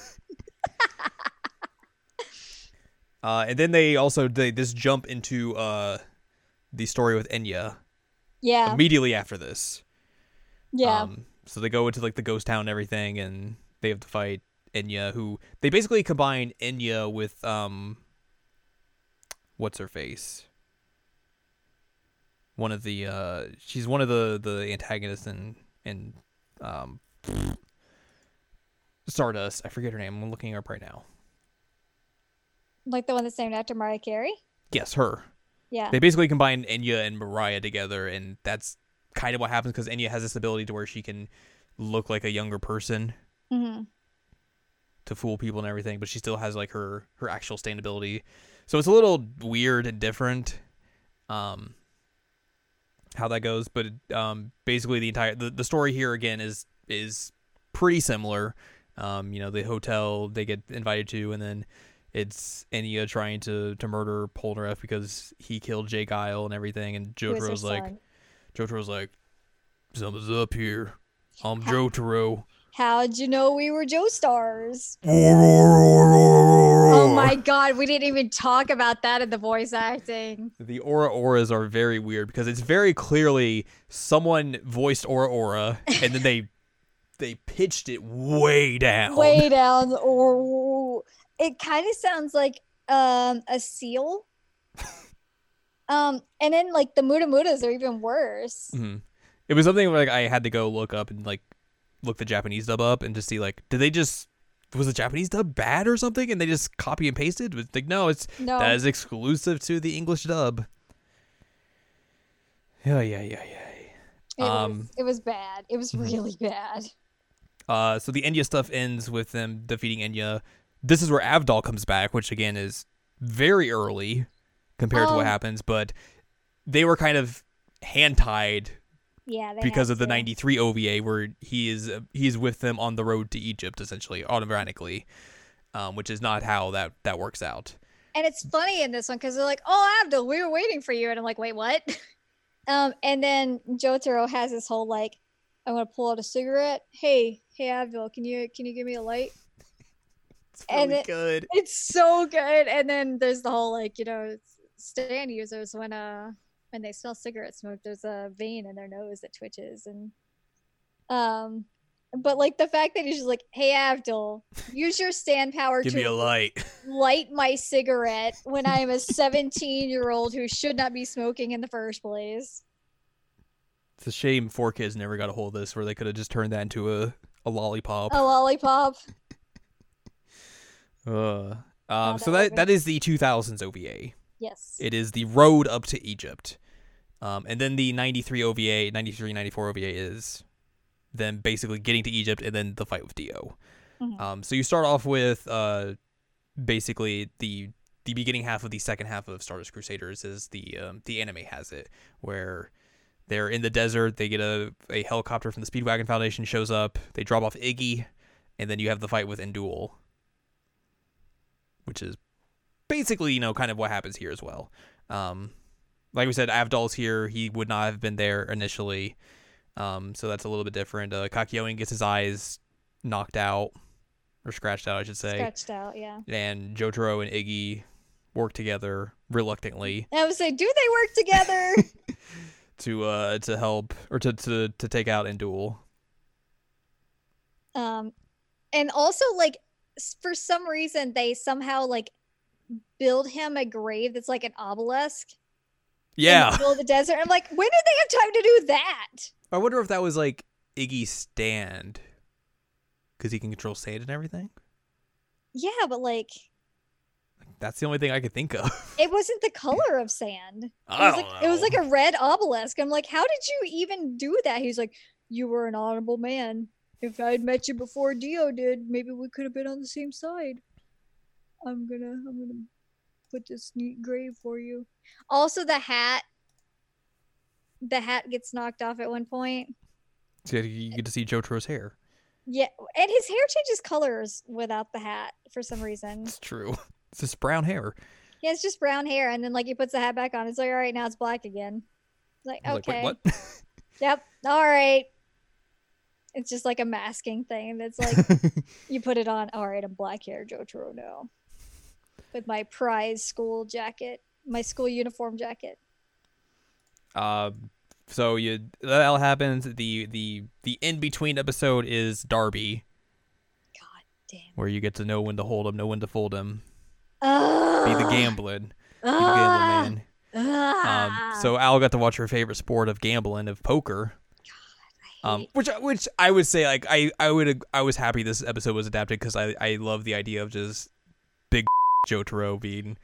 uh, and then they also they this jump into uh the story with Enya Yeah. immediately after this. yeah. Um, so they go into like the ghost town and everything, and they have to fight Enya, who they basically combine Enya with um, what's her face? One of the uh, she's one of the the antagonists in in um, Stardust. I forget her name. I'm looking her up right now. Like the one that's named after Mariah Carey. Yes, her. Yeah. They basically combine Enya and Mariah together, and that's kind of what happens because Enya has this ability to where she can look like a younger person. hmm to fool people and everything, but she still has like her her actual standability. So it's a little weird and different um how that goes, but um basically the entire the, the story here again is is pretty similar. Um you know, the hotel they get invited to and then it's Enya trying to to murder Polnareff because he killed J. Geil and everything and Who is Jotaro's like son. Jotaro's like something's up here. I'm Ha- Jotaro. How'd you know we were Joestars? oh Oh my god, we didn't even talk about that in the voice acting. The ora oras are very weird because it's very clearly someone voiced ora ora and then they they pitched it way down. Way down or it kind of sounds like um a seal. um and then like the Muda Mudas are even worse. Mhm. It was something where, like I had to go look up and like look the Japanese dub up and just see like did they just was the Japanese dub bad or something and they just copy and pasted? It was like no, it's No. that is exclusive to the English dub. Yeah, yeah, yeah, yeah. it, um, was, it was bad. It was mhm. really bad. Uh, so the Enya stuff ends with them defeating Enya. This is where Avdol comes back, which again is very early compared to what Um, happens, but they were kind of hand tied Yeah, because of the 93 OVA where he is uh, he's with them on the road to Egypt essentially automatically. Um, which is not how that that works out. And it's funny in this one because they're like, "Oh, Abdul, we were waiting for you," and I'm like, "Wait, what?" um, and then Jotaro has this whole like, "I'm gonna pull out a cigarette. Hey, hey, Abdul, can you can you give me a light?" It's And it- good. It's so good. And then there's the whole like, you know, stand users when uh when they smell cigarette smoke, there's a vein in their nose that twitches, and um, but like the fact that he's just like, "Hey, Abdul, use your stand power Give to me a light. light my cigarette when I am a 17 year old who should not be smoking in the first place. It's a shame 4Kids never got a hold of this, where they could have just turned that into a a lollipop. A lollipop. Uh, um, so that that is the 2000s OVA. Yes. It is the road up to Egypt. Um, and then the 93 OVA, 93, 94 OVA is them basically getting to Egypt and then the fight with Dio. Mhm. Um, so you start off with uh, basically the the beginning half of the second half of Stardust Crusaders is the um, the anime has it where they're in the desert. They get a, a helicopter from the Speedwagon Foundation shows up. They drop off Iggy, and then you have the fight with N'Doul, which is basically you know kind of what happens here as well. Um, like we said, Avdol's here. He would not have been there initially, um, so that's a little bit different. Uh, Kakyoin gets his eyes knocked out or scratched out, I should say, Scratched out, yeah. and Jotaro and Iggy work together reluctantly I would say, do they work together? to uh to help or to to to take out N'Doul. um, and also, like, for some reason, they somehow, like, build him a grave that's like an obelisk in Yeah, the middle of the desert. I'm like, when did they have time to do that? I wonder if that was like Iggy stand because he can control sand and everything. Yeah, but like, That's the only thing I could think of. it wasn't the color of sand. It was like it was like a red obelisk. I'm like, how did you even do that? He's like, you were an honorable man. If I had met you before Dio did, maybe we could have been on the same side. I'm gonna I'm gonna put this neat grave for you. Also, the hat. The hat gets knocked off at one point. So you get to see Jotaro's hair. Yeah, and his hair changes colors without the hat for some reason. It's true. It's just brown hair. Yeah, it's just brown hair, and then like he puts the hat back on. It's like, all right, now it's black again. Like, okay, Like, Wait, what? yep, all right. It's just like a masking thing. That's like you put it on. All right, I'm black hair Jotaro now, with my prize school jacket, my school uniform jacket. Uh, so you that all happens. The the the in between episode is Darby, God damn. where you get to know when to hold him, know when to fold him, Uh, be the gambling, be the gambling man. Um, so Al got to watch her favorite sport of gambling, of poker. Um, which which I would say like I I would I was happy this episode was adapted because I I love the idea of just big Joe Jotaro being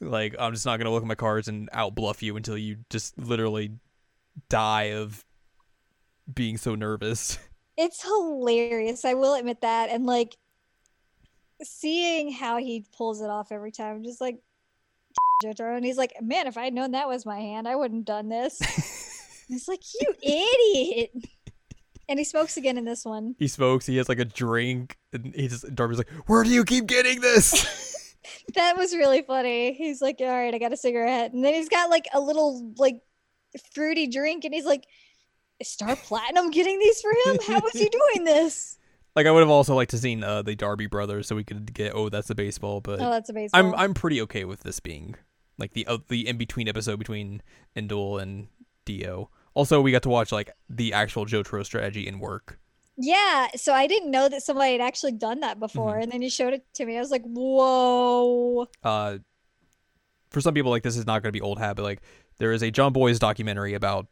like I'm just not gonna look at my cards and out bluff you until you just literally die of being so nervous. it's hilarious. I will admit that, and like seeing how he pulls it off every time, I'm just like Joe Jotaro, and he's like, "Man, if I had known that was my hand, I wouldn't have done this." it's like you idiot. And he smokes again in this one. he smokes. He has like a drink, and he just Darby's like, "Where do you keep getting this?" That was really funny. He's like, "All right, I got a cigarette," and then he's got like a little like fruity drink, and he's like, "Is Star Platinum getting these for him? How is he doing this?" like I would have also liked to seen uh, the Darby brothers so we could get oh that's a baseball, but Oh, that's a baseball. I'm I'm pretty okay with this being like the uh, the in between episode between N'Doul and Dio. Also, we got to watch like the actual Jotaro strategy in work. Yeah, so I didn't know that somebody had actually done that before, Mhm. and then you showed it to me. I was like, "Whoa!" Uh, for some people, like this is not going to be old hat, but like there is a John Boy's documentary about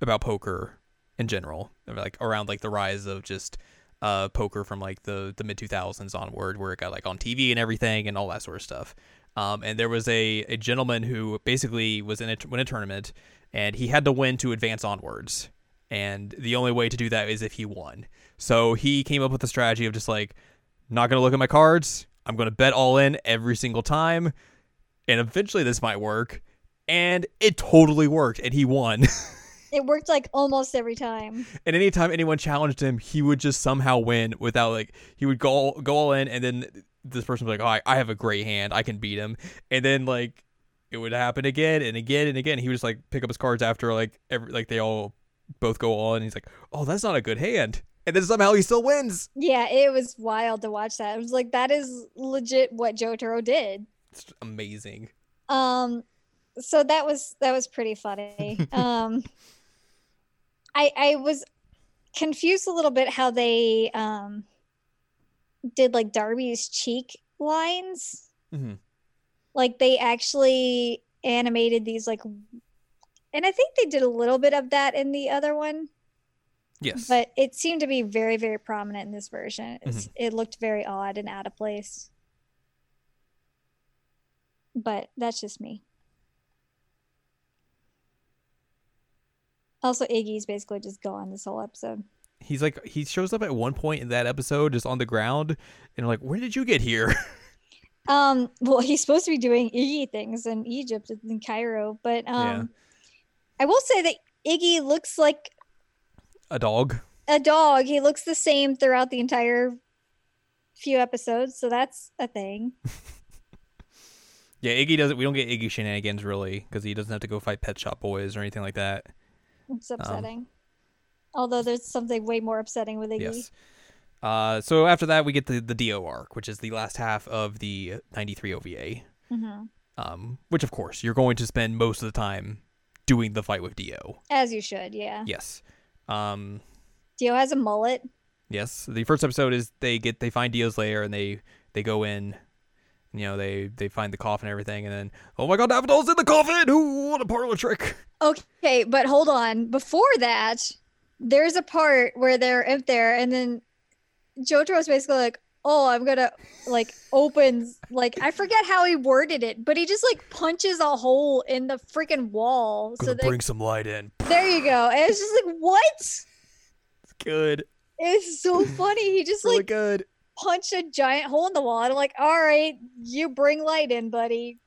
about poker in general, like around like the rise of just uh poker from like the the mid 2000s onward, where it got like on TV and everything and all that sort of stuff. Um, and there was a a gentleman who basically was in a win a tournament, and he had to win to advance onwards. And the only way to do that is if he won. So he came up with a strategy of just like, not going to look at my cards. I'm going to bet all in every single time. And eventually this might work. And it totally worked. And he won. It worked like almost every time. and anytime anyone challenged him, he would just somehow win without like, he would go, go all in. And then this person was like, oh, I, I have a great hand. I can beat him. And then like, it would happen again and again and again. He would just like pick up his cards after like every, like they all both go on. And he's like, oh, that's not a good hand. And then somehow he still wins. Yeah, it was wild to watch that. I was like that is legit what Jotaro did. It's amazing. Um, so that was that was pretty funny. um, I I was confused a little bit how they um did like Darby's cheek lines. Mhm. Like they actually animated these like, and I think they did a little bit of that in the other one, Yes. but it seemed to be very very prominent in this version. It's, It looked very odd and out of place. But that's just me. Also, Iggy's basically just gone this whole episode. He's like he shows up at one point in that episode just on the ground and like where did you get here Um, well, he's supposed to be doing Iggy things in Egypt in Cairo, but um, Yeah. I will say that Iggy looks like a dog a dog. He looks the same throughout the entire few episodes, so that's a thing. yeah iggy doesn't we don't get iggy shenanigans really because he doesn't have to go fight pet shop boys or anything like that It's upsetting. Although there's something way more upsetting with Iggy. yes uh so after that we get the the dio arc which is the last half of the 93 ova Mm-hmm. um which of course you're going to spend most of the time doing the fight with dio As you should, yeah. yes um Dio has a mullet. Yes, the first episode is they get they find Dio's lair and they they go in. You know, they they find the coffin and everything, and then oh my god, Daffodil's in the coffin! Ooh, what a parlor trick! Okay, but hold on. Before that, there's a part where they're in there, and then Jotaro's basically like, "Oh, I'm gonna like opens like I forget how he worded it, but he just like punches a hole in the freaking wall." So they, bring some light in. there you go. And it's just like, what? It's good, It's so funny. He just really like good. punched a giant hole in the wall, and I'm like, "All right, you bring light in, buddy."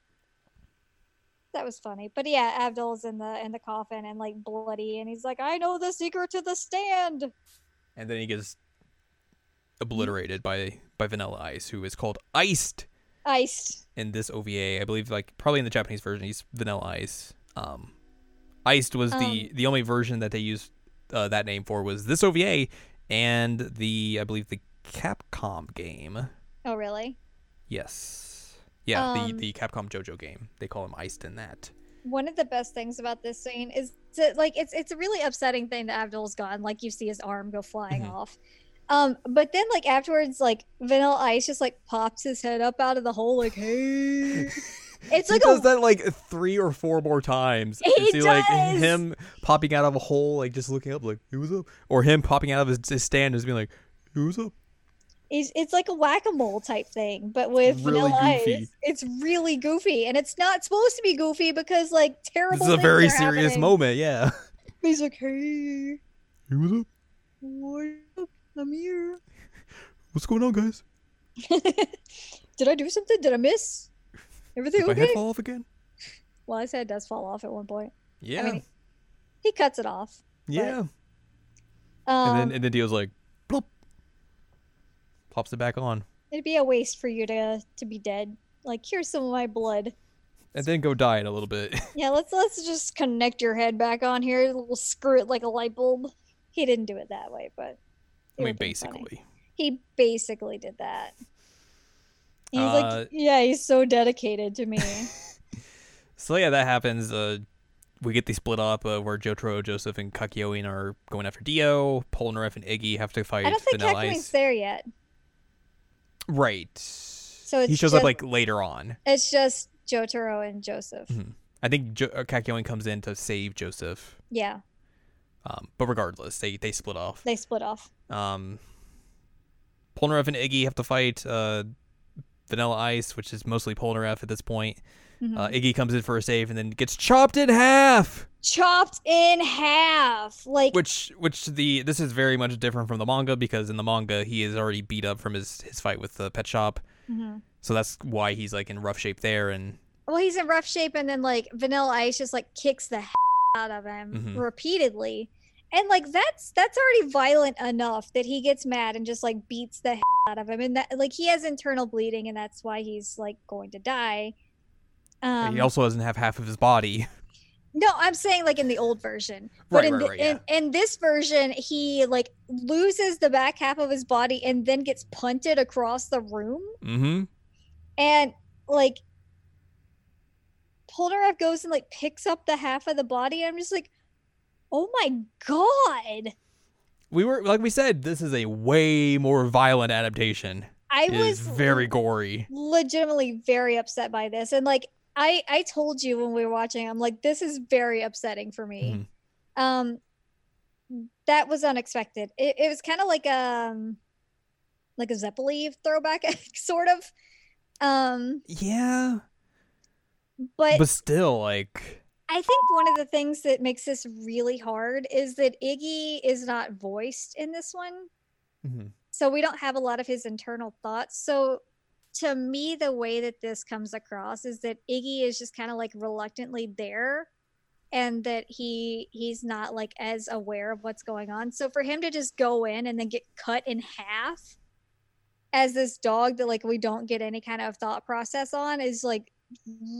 That was funny, but yeah, Abdul's in the in the coffin and like bloody, and he's like, "I know the secret to the stand." And then he gets obliterated by by Vanilla Ice, who is called Iced Iced. in this OVA. I believe, like probably in the Japanese version, he's Vanilla Ice. Um, Iced was the Um, the only version that they used uh, that name for was this OVA, and the I believe the Capcom game. Oh, really? Yes. Yeah, Um, the the Capcom JoJo game. They call him Iced in that. One of the best things about this scene is like, it's it's a really upsetting thing that Abdul's gone. Like, you see his arm go flying Mhm. off. Um, but then, like, afterwards, like, Vanilla Ice just, like, pops his head up out of the hole, like, hey. It's he like does a that like three or four more times. He You see like does! him popping out of a hole, like just looking up, like "Hey, what's up?" Or him popping out of his, his stand and just being like, "Hey, what's up?" It's, it's like a whack-a-mole type thing but with Really vanilla goofy. ice it's really goofy and it's not supposed to be goofy because like terrible This is a very serious happening. moment. Yeah. he's like hey Hey, what's up? what up? i'm here What's going on, guys? did i do something did i miss everything Did my okay head fall off again? well his head does fall off at one point Yeah. mean, he cuts it off yeah. um and then and then Dio's like, pops it back on, it'd be a waste for you to to be dead like here's some of my blood and then go die in a little bit. Yeah, let's let's just connect your head back on here. We'll screw it like a light bulb. He didn't do it that way, but I mean, basically. he basically did that. He's Uh, like, yeah, he's so dedicated to me. So yeah, that happens. Uh, we get the split up uh, where Jotaro, Joseph, and Kakyoin are going after Dio. Polnareff and Iggy have to fight I don't think Vanilla Kakyoin's there yet. Right. So it's he shows up like later on. It's just Jotaro and Joseph. Mhm. I think jo- uh, Kakyoin comes in to save Joseph. Yeah, Um, but regardless, they they split off. they split off. Um, Polnareff and Iggy have to fight uh, Vanilla Ice, which is mostly Polnareff at this point. Mhm. Uh, Iggy comes in for a save and then gets chopped in half. Chopped in half. Like, Which which the this is very much different from the manga because in the manga he is already beat up from his his fight with the pet shop. Mhm. So that's why he's like in rough shape there and well, he's in rough shape, and then like Vanilla Ice just like kicks the out of him Mhm. repeatedly, and like that's that's already violent enough that he gets mad and just like beats the out of him, and that like he has internal bleeding, and that's why he's like going to die. Um, he also doesn't have half of his body. no, I'm saying like in the old version, but Right, in right, the, right, in, in this version, he like loses the back half of his body and then gets punted across the room. mm-hmm. and like Polnareff goes and like picks up the half of the body. And I'm just like, oh my god! We were like we said, this is a way more violent adaptation. I It was very gory. legitimately very upset by this, and like I I told you when we were watching, I'm like, this is very upsetting for me. Mhm. Um, that was unexpected. It, it was kind of like um like a Zeppeli throwback, sort of. Um, Yeah, but but still, like, I think one of the things that makes this really hard is that Iggy is not voiced in this one. mhm. So we don't have a lot of his internal thoughts. So to me, the way that this comes across is that Iggy is just kind of like reluctantly there and that he he's not like as aware of what's going on. So for him to just go in and then get cut in half as this dog that like we don't get any kind of thought process on is like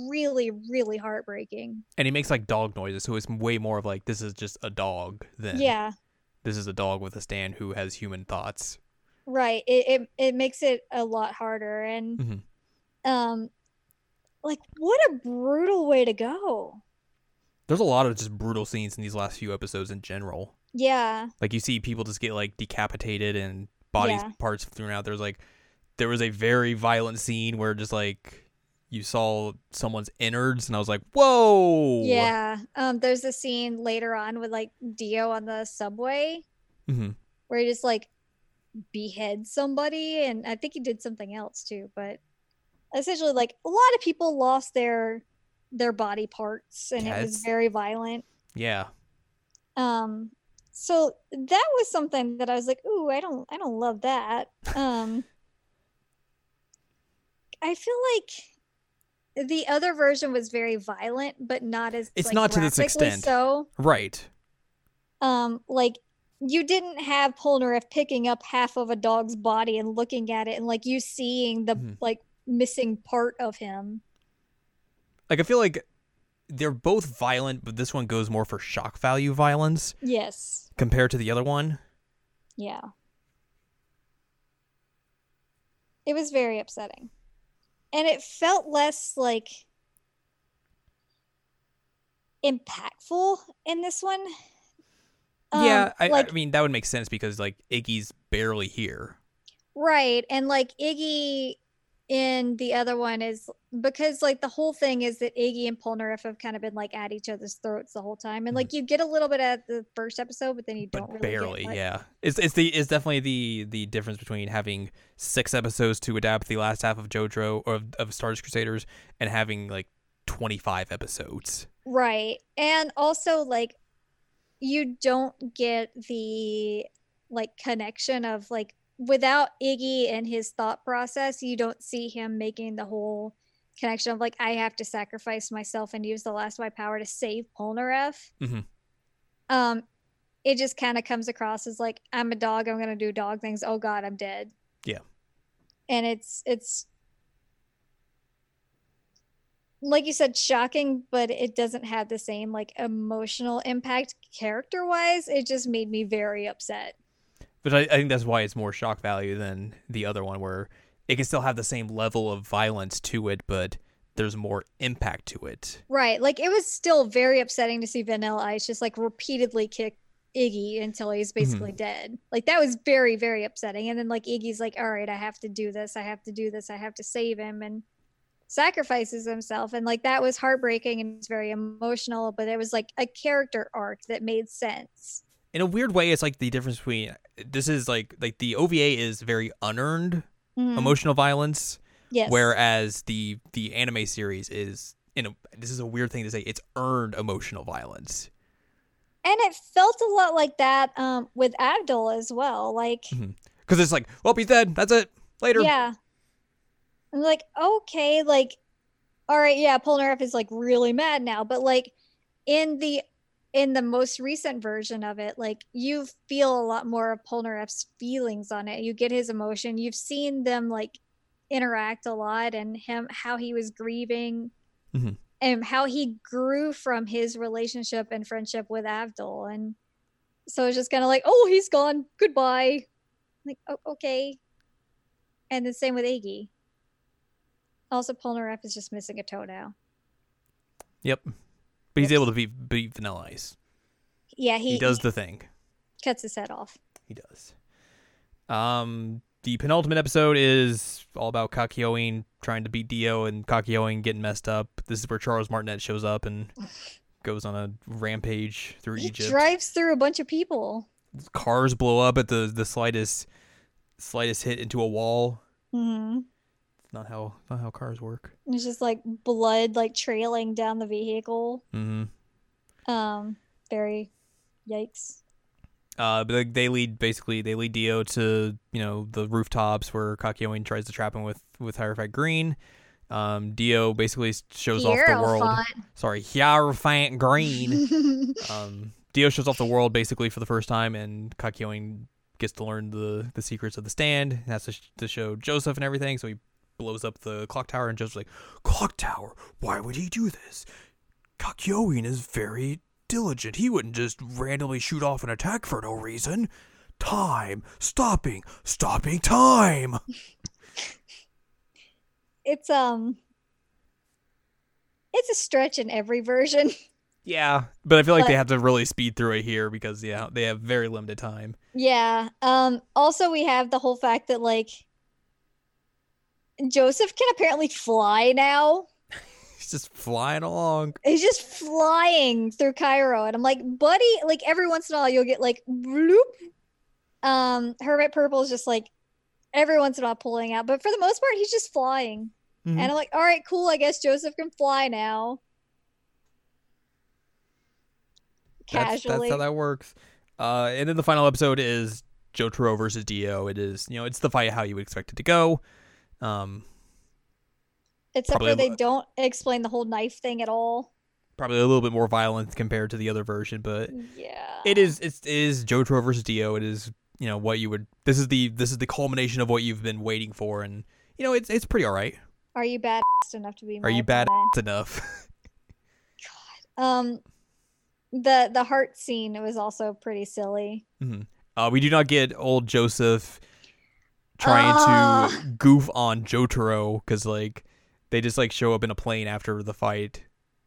really really heartbreaking. and he makes like dog noises, so it's way more of like this is just a dog than Yeah. this is a dog with a stand who has human thoughts. Right it, it it makes it a lot harder and Mhm. um like what a brutal way to go There's a lot of just brutal scenes in these last few episodes in general. yeah Like you see people just get like decapitated and body Yeah. parts thrown out. There's like there was a very violent scene where just like you saw someone's innards and I was like, "Whoa!" yeah um there's a scene later on with like dio on the subway mm-hmm. where he just like beheads somebody and i think he did something else too but essentially like a lot of people lost their their body parts and Yeah, it was very violent Yeah. um so that was something that i was like ooh i don't i don't love that um i feel like the other version was very violent but not as It's like, not to this extent. so Right. um like you didn't have Polnareff picking up half of a dog's body and looking at it and like you seeing the Mhm. like missing part of him Like I feel like they're both violent, but this one goes more for shock value violence yes compared to the other one. Yeah. It was very upsetting. And it felt less like impactful in this one. Yeah, Um, I, like I mean that would make sense because like Iggy's barely here. Right. And like Iggy in the other one is because like the whole thing is that Iggy and Polnareff have kind of been like at each other's throats the whole time. And like you get a little bit at the first episode, but then you Mm-hmm. don't really barely. Yeah, it's it's the it's definitely the the difference between having six episodes to adapt the last half of JoJo or of, of Stardust Crusaders and having like twenty five episodes. Right. And also like you don't get the like connection of like without Iggy and his thought process, you don't see him making the whole connection of like I have to sacrifice myself and use the last of my power to save Polnareff. Mhm. Um it just kind of comes across as like I'm a dog, I'm to do dog things. Oh god, I'm dead. Yeah. And it's it's like you said shocking but it doesn't have the same like emotional impact character wise it just made me very upset. But I, I think that's why it's more shock value than the other one, where it can still have the same level of violence to it, but there's more impact to it. right. Like it was still very upsetting to see vanilla ice just like repeatedly kick iggy until he's mm-hmm. basically dead. Like that was very very upsetting. And then like iggy's like all right i have to do this. I have to do this. I have to save him. And sacrifices himself and like that was heartbreaking and it's very emotional but it was like a character arc that made sense In a weird way, it's like the difference between this is like like the OVA is very unearned Mhm. emotional violence, yes whereas the the anime series is you know this is a weird thing to say it's earned emotional violence. and it felt a lot like that um with abdul as well like because it's like, well, he's dead. That's it. Later. yeah i'm like okay like all right yeah polnareff is like really mad now but like in the in the most recent version of it like you feel a lot more of polnareff's feelings on it. You get his emotion. You've seen them like interact a lot and him how he was grieving Mhm. and how he grew from his relationship and friendship with abdul. And so it's just kind of like oh he's gone. Goodbye. Like oh, okay. And the same with iggy also polnareff is just missing a toe now Yep. But he's able to be beat Vanilla Ice. yeah he, He, does the thing. cuts his head off He does. Um, the penultimate episode is all about Kakyoin trying to beat Dio and Kakyoin getting messed up. This is where Charles Martinet shows up and goes on a rampage through he Egypt. drives through a bunch of people Cars blow up at the the slightest slightest hit into a wall. hmm It's not how not how cars work. It's just like blood like trailing down the vehicle. Mm-hmm. Um, very yikes. Uh, but like, they lead basically they lead Dio to you know the rooftops where Kakyoin tries to trap him with with Hierophant Green. Um, Dio basically shows off the world. Sorry, Hierophant Green. um, Dio shows off the world basically for the first time, and Kakyoin gets to learn the the secrets of the stand. He has to, sh- to show Joseph and everything, so he blows up the clock tower, and Joseph's like, "Clock tower? Why would he do this? Kakyoin is very diligent. He wouldn't just randomly shoot off an attack for no reason. Time, stopping, stopping time." it's um it's a stretch in every version. Yeah, but I feel like they have to really speed through it here because yeah, they have very limited time. yeah. Um also we have the whole fact that like Joseph can apparently fly now. He's just flying along. He's just flying through Cairo and I'm like, "Buddy, like every once in a while you'll get like bloop. Um Hermit Purple is just like every once in a while pulling out, but for the most part he's just flying. Mhm. And I'm like, "All right, cool. I guess Joseph can fly now." That's, Casually. that's how that works. Uh, and then the final episode is Jotaro versus Dio. It is, you know, it's the fight how you would expect it to go. Um, Except for they lo- don't explain the whole knife thing at all. probably a little bit more violent compared to the other version, but Yeah. it is it's, it is Jotaro versus Dio. It is, you know, what you would. This is the this is the culmination of what you've been waiting for, and you know, it's it's pretty all right. Are you bad enough to be Are you bad enough? God, Um the the heart scene it was also pretty silly. Mhm. Uh, we do not get old Joseph trying Ah. to goof on Jotaro because like they just like show up in a plane after the fight.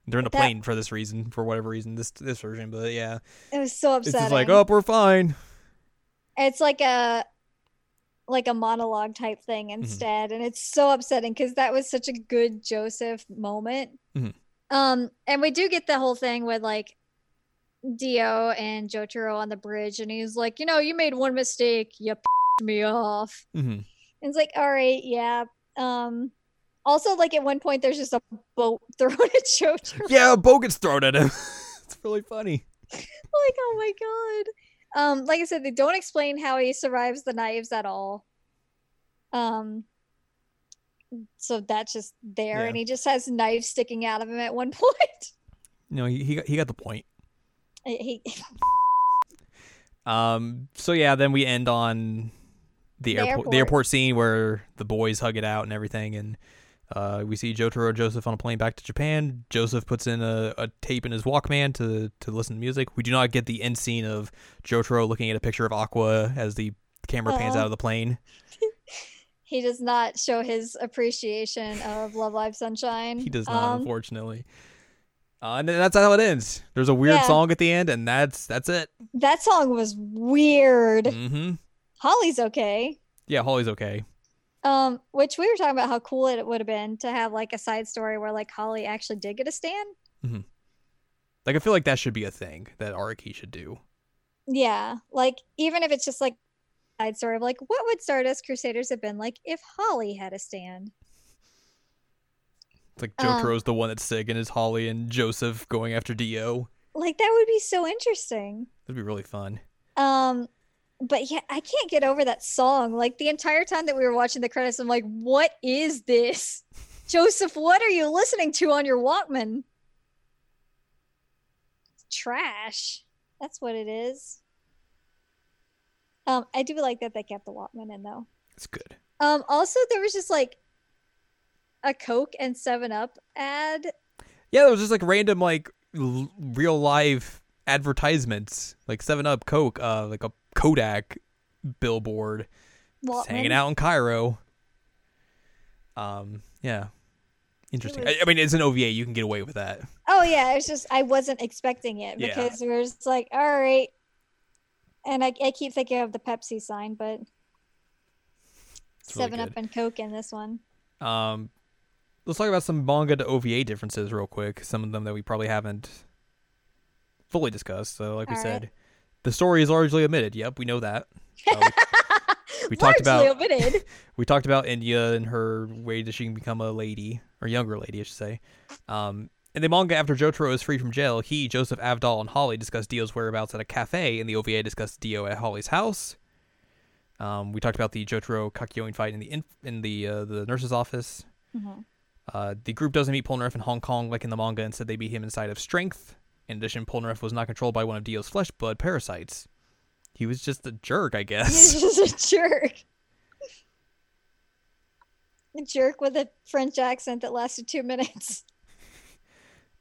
They're in a That- plane for this reason, for whatever reason. This this version, but yeah, It was so it's upsetting. just like, oh, we're fine. It's like a like a monologue type thing Mm-hmm. instead, and it's so upsetting because that was such a good Joseph moment. Mhm. Um, and we do get the whole thing with like Dio and Jotaro on the bridge, and he's like, you know, you made one mistake, you pissed me off. hmm And it's like, all right, yeah. Um, also, like at one point, there's just a boat thrown at Jotaro. Yeah, a boat gets thrown at him. it's really funny. like, oh my god. Um, like I said, they don't explain how he survives the knives at all. Um, so that's just there, Yeah. and he just has knives sticking out of him at one point. No, he he got, he got the point. he, Um. So yeah, then we end on the, The airport, airport. the airport scene where the boys hug it out and everything, and uh, we see Jotaro and Joseph on a plane back to Japan. Joseph puts in a, a tape in his Walkman to to listen to music. We do not get the end scene of Jotaro looking at a picture of Aqours as the camera pans Aw. out of the plane. he does not show his appreciation of Love Live Sunshine. He does not, Um, unfortunately. Uh, and that's how it ends. There's a weird Yeah. song at the end, and that's that's it. that song was weird. hmm Holly's okay. Yeah, Holly's okay. Um, which we were talking about how cool it would have been to have like a side story where like Holly actually did get a stand. Like I feel like that should be a thing that Araki should do. Yeah, like even if it's just like side story of like what would Stardust Crusaders have been like if Holly had a stand? It's like Um, Jotaro's the one that's sick, and is Holly and Joseph going after Dio. Like that would be so interesting. That'd be really fun. Um but yeah, I can't get over that song. Like the entire time that we were watching the credits, I'm like, what is this? Joseph, what are you listening to on your Walkman? Trash. That's what it is. Um, I do like that they kept the Walkman in though. It's good. Um, also there was just like a Coke and Seven Up ad. Yeah, there was just like random like l- real live advertisements, like Seven Up, Coke, uh, like a Kodak billboard, hanging out in Cairo. Um, yeah, interesting. I, was- I mean, it's an OVA; you can get away with that. Oh yeah, it's just I wasn't expecting it Yeah. because we are just like, all right. And I, I keep thinking of the Pepsi sign, but It's really Seven Up and Coke in this one. Um, let's talk about some manga to OVA differences real quick. Some of them that we probably haven't fully discussed. So, like we All right. said, the story is largely omitted. Yep, we know that. Uh, we, we talked Largely about omitted. we talked about India and her way that she can become a lady or younger lady, I should say. Um, in the manga, after Jotaro is freed from jail, he, Joseph, Avdol, and Holly discuss Dio's whereabouts at a cafe, and the OVA discussed Dio at Holly's house. Um, we talked about the Jotaro Kakyoin fight in the in, in the uh, the nurse's office. Mhm. Uh, the group doesn't meet Polnareff in Hong Kong like in the manga. Instead, they meet him inside of Strength. In addition, Polnareff was not controlled by one of Dio's flesh blood parasites. He was just a jerk, I guess. He's just a jerk. A jerk with a French accent that lasted two minutes.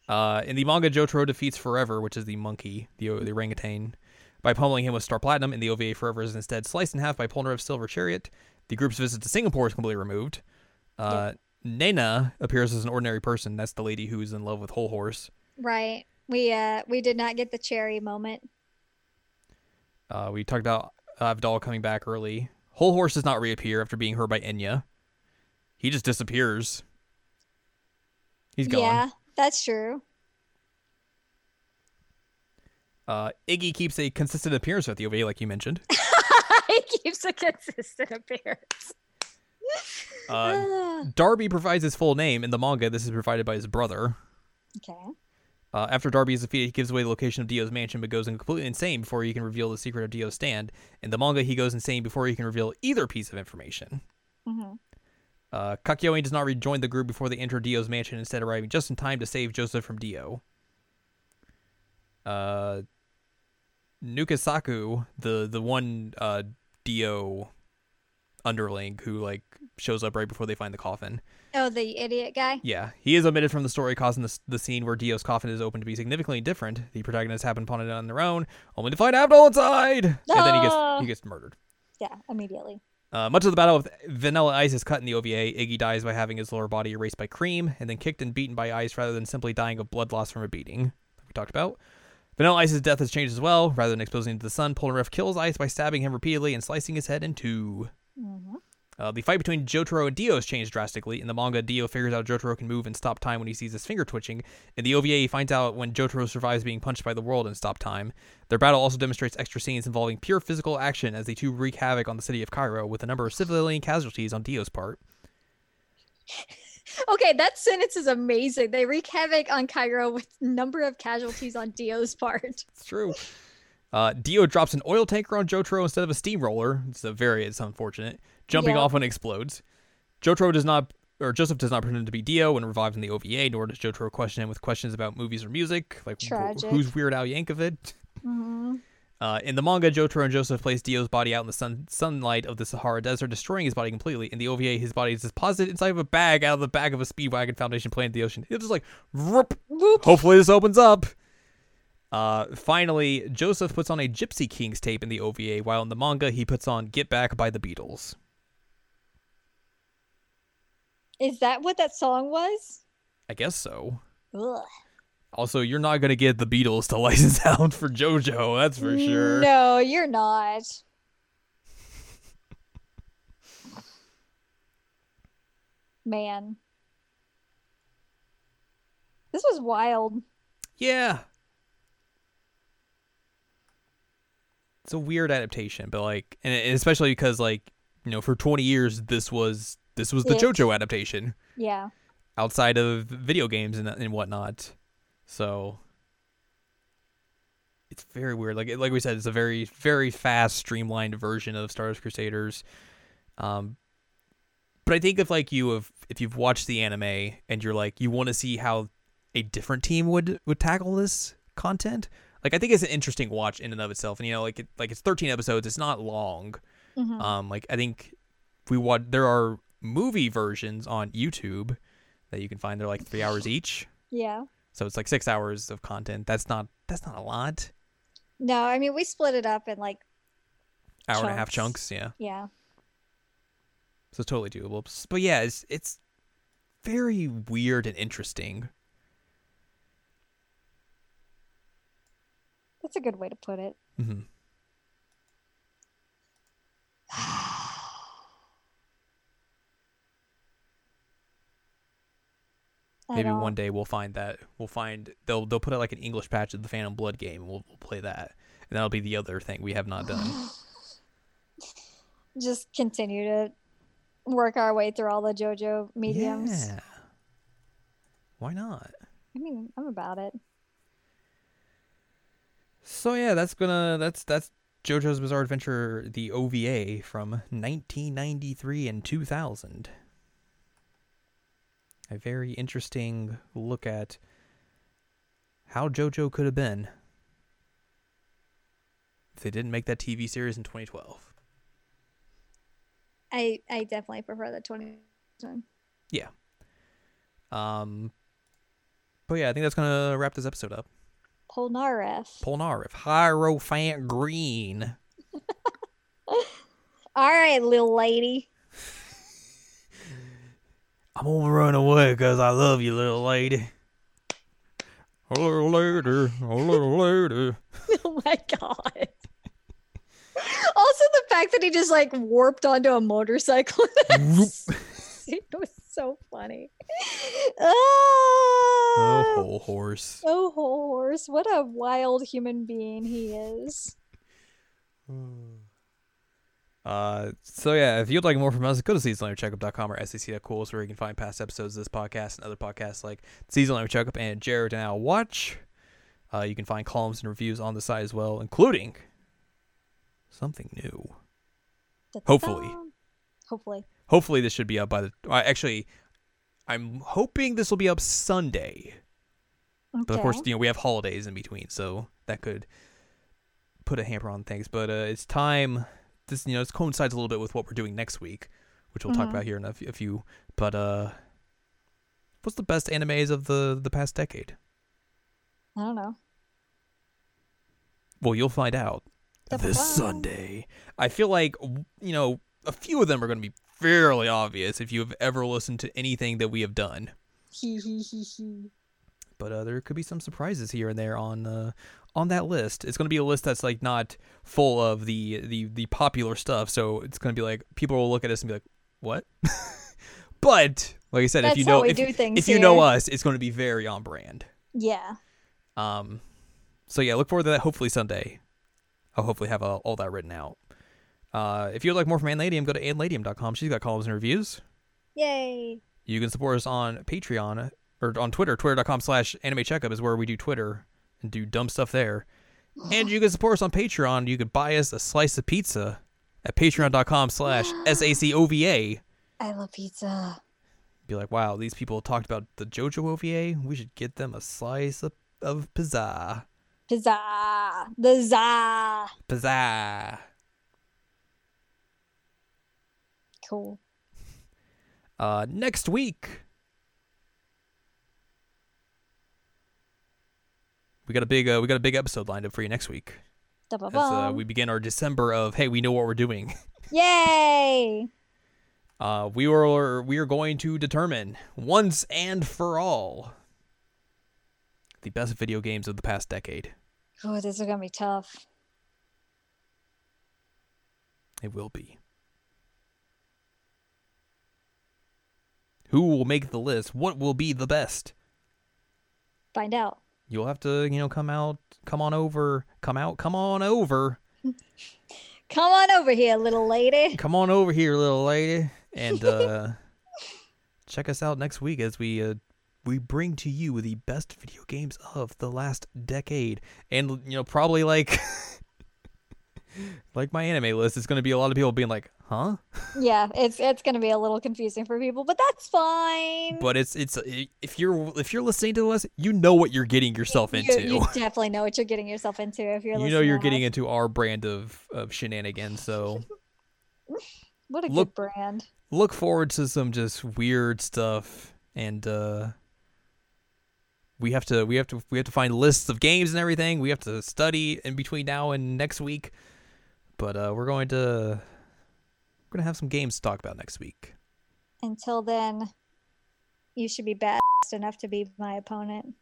Uh, in the manga, Jotaro defeats Forever, which is the monkey, the, the orangutan, by pummeling him with Star Platinum. In the OVA, Forever is instead sliced in half by Polnareff's Silver Chariot. The group's visit to Singapore is completely removed. Uh, Nena appears as an ordinary person. That's the lady who's in love with Hol Horse. Right. We uh we did not get the cherry moment. Uh, we talked about Avdol coming back early. Hol Horse does not reappear after being hurt by Enya. He just disappears. He's gone. Yeah, that's true. Uh, Iggy keeps a consistent appearance at the OVA, like you mentioned. he keeps a consistent appearance. Uh, Darby provides his full name. In the manga, this is provided by his brother. okay. Uh, after Darby is defeated, he gives away the location of Dio's mansion, but goes completely insane before he can reveal the secret of Dio's stand. In the manga, he goes insane before he can reveal either piece of information. hmm Uh, Kakyoin does not rejoin the group before they enter Dio's mansion, instead arriving just in time to save Joseph from Dio. Uh, Nukesaku, the the one uh, Dio underling who like shows up right before they find the coffin. Oh, the idiot guy. Yeah, he is omitted from the story, causing the, the scene where Dio's coffin is open to be significantly different. The protagonists happen upon it on their own, only to find Avdol inside, and then he gets he gets murdered. Yeah, immediately. Uh, much of the battle with Vanilla Ice is cut in the OVA. Iggy dies by having his lower body erased by cream, and then kicked and beaten by ice rather than simply dying of blood loss from a beating. Like we talked about. Vanilla Ice's death has changed as well. Rather than exposing him to the sun, Polnareff kills Ice by stabbing him repeatedly and slicing his head in two. hmm Uh, the fight between Jotaro and Dio has changed drastically. In the manga, Dio figures out Jotaro can move and stop time when he sees his finger twitching. In the OVA, he finds out when Jotaro survives being punched by the world and stop time. Their battle also demonstrates extra scenes involving pure physical action as the two wreak havoc on the city of Cairo, with a number of civilian casualties on Dio's part. Okay, that sentence is amazing. They wreak havoc on Cairo with number of casualties on Dio's part. It's true. Uh, Dio drops an oil tanker on Jotaro instead of a steamroller. It's a very it's unfortunate. Jumping off when it explodes. Jotaro does not or Joseph does not pretend to be Dio when revived in the OVA, nor does Jotaro question him with questions about movies or music, like Tragic. who's Weird Al Yankovic. hmm Uh, in the manga, Jotaro and Joseph place Dio's body out in the sun- sunlight of the Sahara Desert, destroying his body completely. In the OVA, his body is deposited inside of a bag out of the back of a Speedwagon Foundation plane in the ocean. It's just like, Whoop. Hopefully this opens up. Uh, finally, Joseph puts on a Gypsy Kings tape in the OVA, while in the manga he puts on "Get Back" by the Beatles. Is that what that song was? I guess so. Ugh. Also, you're not gonna get the Beatles to license out for JoJo, that's for sure. No, you're not. Man. This was wild. Yeah. It's a weird adaptation, but like, and and especially because like, you know, for 20 years this was this was the It. JoJo adaptation. Yeah. outside of video games and, and whatnot. So it's very weird. Like like we said, it's a very very fast, streamlined version of Stardust Crusaders. Um, but I think if like you have if you've watched the anime and you're like you want to see how a different team would would tackle this content, like I think it's an interesting watch in and of itself. And you know, like it, like it's 13 episodes. It's not long. Mhm. Um, like I think we watch. There are movie versions on YouTube that you can find. They're like three hours each, yeah. so it's like six hours of content. That's not that's not a lot. No, I mean we split it up in like Hour and a half Chunks. chunks, yeah. yeah. So it's totally doable. But yeah, it's it's very weird and interesting. That's a good way to put it. hmm Maybe one day we'll find that we'll find they'll they'll put out like an English patch of the Phantom Blood game. And we'll, we'll play that, and that'll be the other thing we have not done. just continue to work our way through all the JoJo mediums. Yeah. Why not? I mean, I'm about it. So yeah, that's gonna that's that's JoJo's Bizarre Adventure, the OVA from 1993 and 2000. A very interesting look at how JoJo could have been if they didn't make that TV series in 2012. I I definitely prefer the 20 one. Um, but yeah, I think that's gonna wrap this episode up. Polnareff. Polnareff, Hierophant Green. All right, little lady. I'm gonna run away because I love you, little lady. A little later, a little later. oh my god. Also, the fact that he just like warped onto a motorcycle. it was so funny. Oh, Hol Horse. oh, Hol Horse! What a wild human being he is. Oh. Uh, so yeah, if you'd like more from us, go to seasonalcheckup.com or sec.cool where you can find past episodes of this podcast and other podcasts like Season Seasonal Checkup and Jared and Al Watch. Uh, you can find columns and reviews on the site as well, including something new. Hopefully. Da-da-da. Hopefully. Hopefully, this should be up by the. Uh, actually, I'm hoping this will be up Sunday. But of course, you know we have holidays in between, so that could put a hamper on things. But uh, it's time. This you know this coincides a little bit with what we're doing next week, which we'll talk Mhm. about here in a, f- a few. But uh, what's the best animes of the the past decade? I don't know. Well, you'll find out this. Sunday. I feel like you know a few of them are going to be fairly obvious if you have ever listened to anything that we have done. But uh, there could be some surprises here and there on uh, on that list. It's going to be a list that's like not full of the the the popular stuff. So it's going to be like people will look at us and be like, "What?" but like I said, That's if you know if, if you know us, it's going to be very on brand. Yeah. Um, so yeah, look forward to that. Hopefully Sunday. I'll hopefully have uh, all that written out. Uh, if you'd like more from Anladium, go to anladium.com. She's got columns and reviews. Yay. You can support us on Patreon or on Twitter. Twitter.com slash anime checkup is where we do Twitter and do dumb stuff there. And you can support us on Patreon. You could buy us a slice of pizza at patreon.com slash S-A-C-O-V-A. I love pizza. Be like, wow, these people talked about the JoJo OVA. We should get them a slice of, of pizza. Pizza. The za. Pizza. Cool. Uh, next week, we got a big uh, we got a big episode lined up for you next week as uh, we begin our December of hey we know what we're doing. Yay. Uh, we were we are going to determine once and for all the best video games of the past decade. Oh, this is gonna be tough. It will be. Who will make the list? What will be the best? Find out. You'll have to, you know, come out, come on over, come out, come on over, Come on over here, little lady. come on over here, little lady, and uh, check us out next week as we uh, we bring to you the best video games of the last decade, and you know, probably like like my anime list, it's going to be a lot of people being like, "Huh?" Yeah, it's it's gonna be a little confusing for people, but that's fine. But it's it's if you're if you're listening to us, you know what you're getting yourself You- into. You, definitely know what you're getting yourself into if you're. you know you're to getting us. into our brand of, of shenanigans so What a look- good brand. look forward to some just weird stuff and uh we have to we have to we have to find lists of games and everything we have to study in between now and next week but uh we're going to we're gonna have some games to talk about next week Until then, you should be bad enough to be my opponent.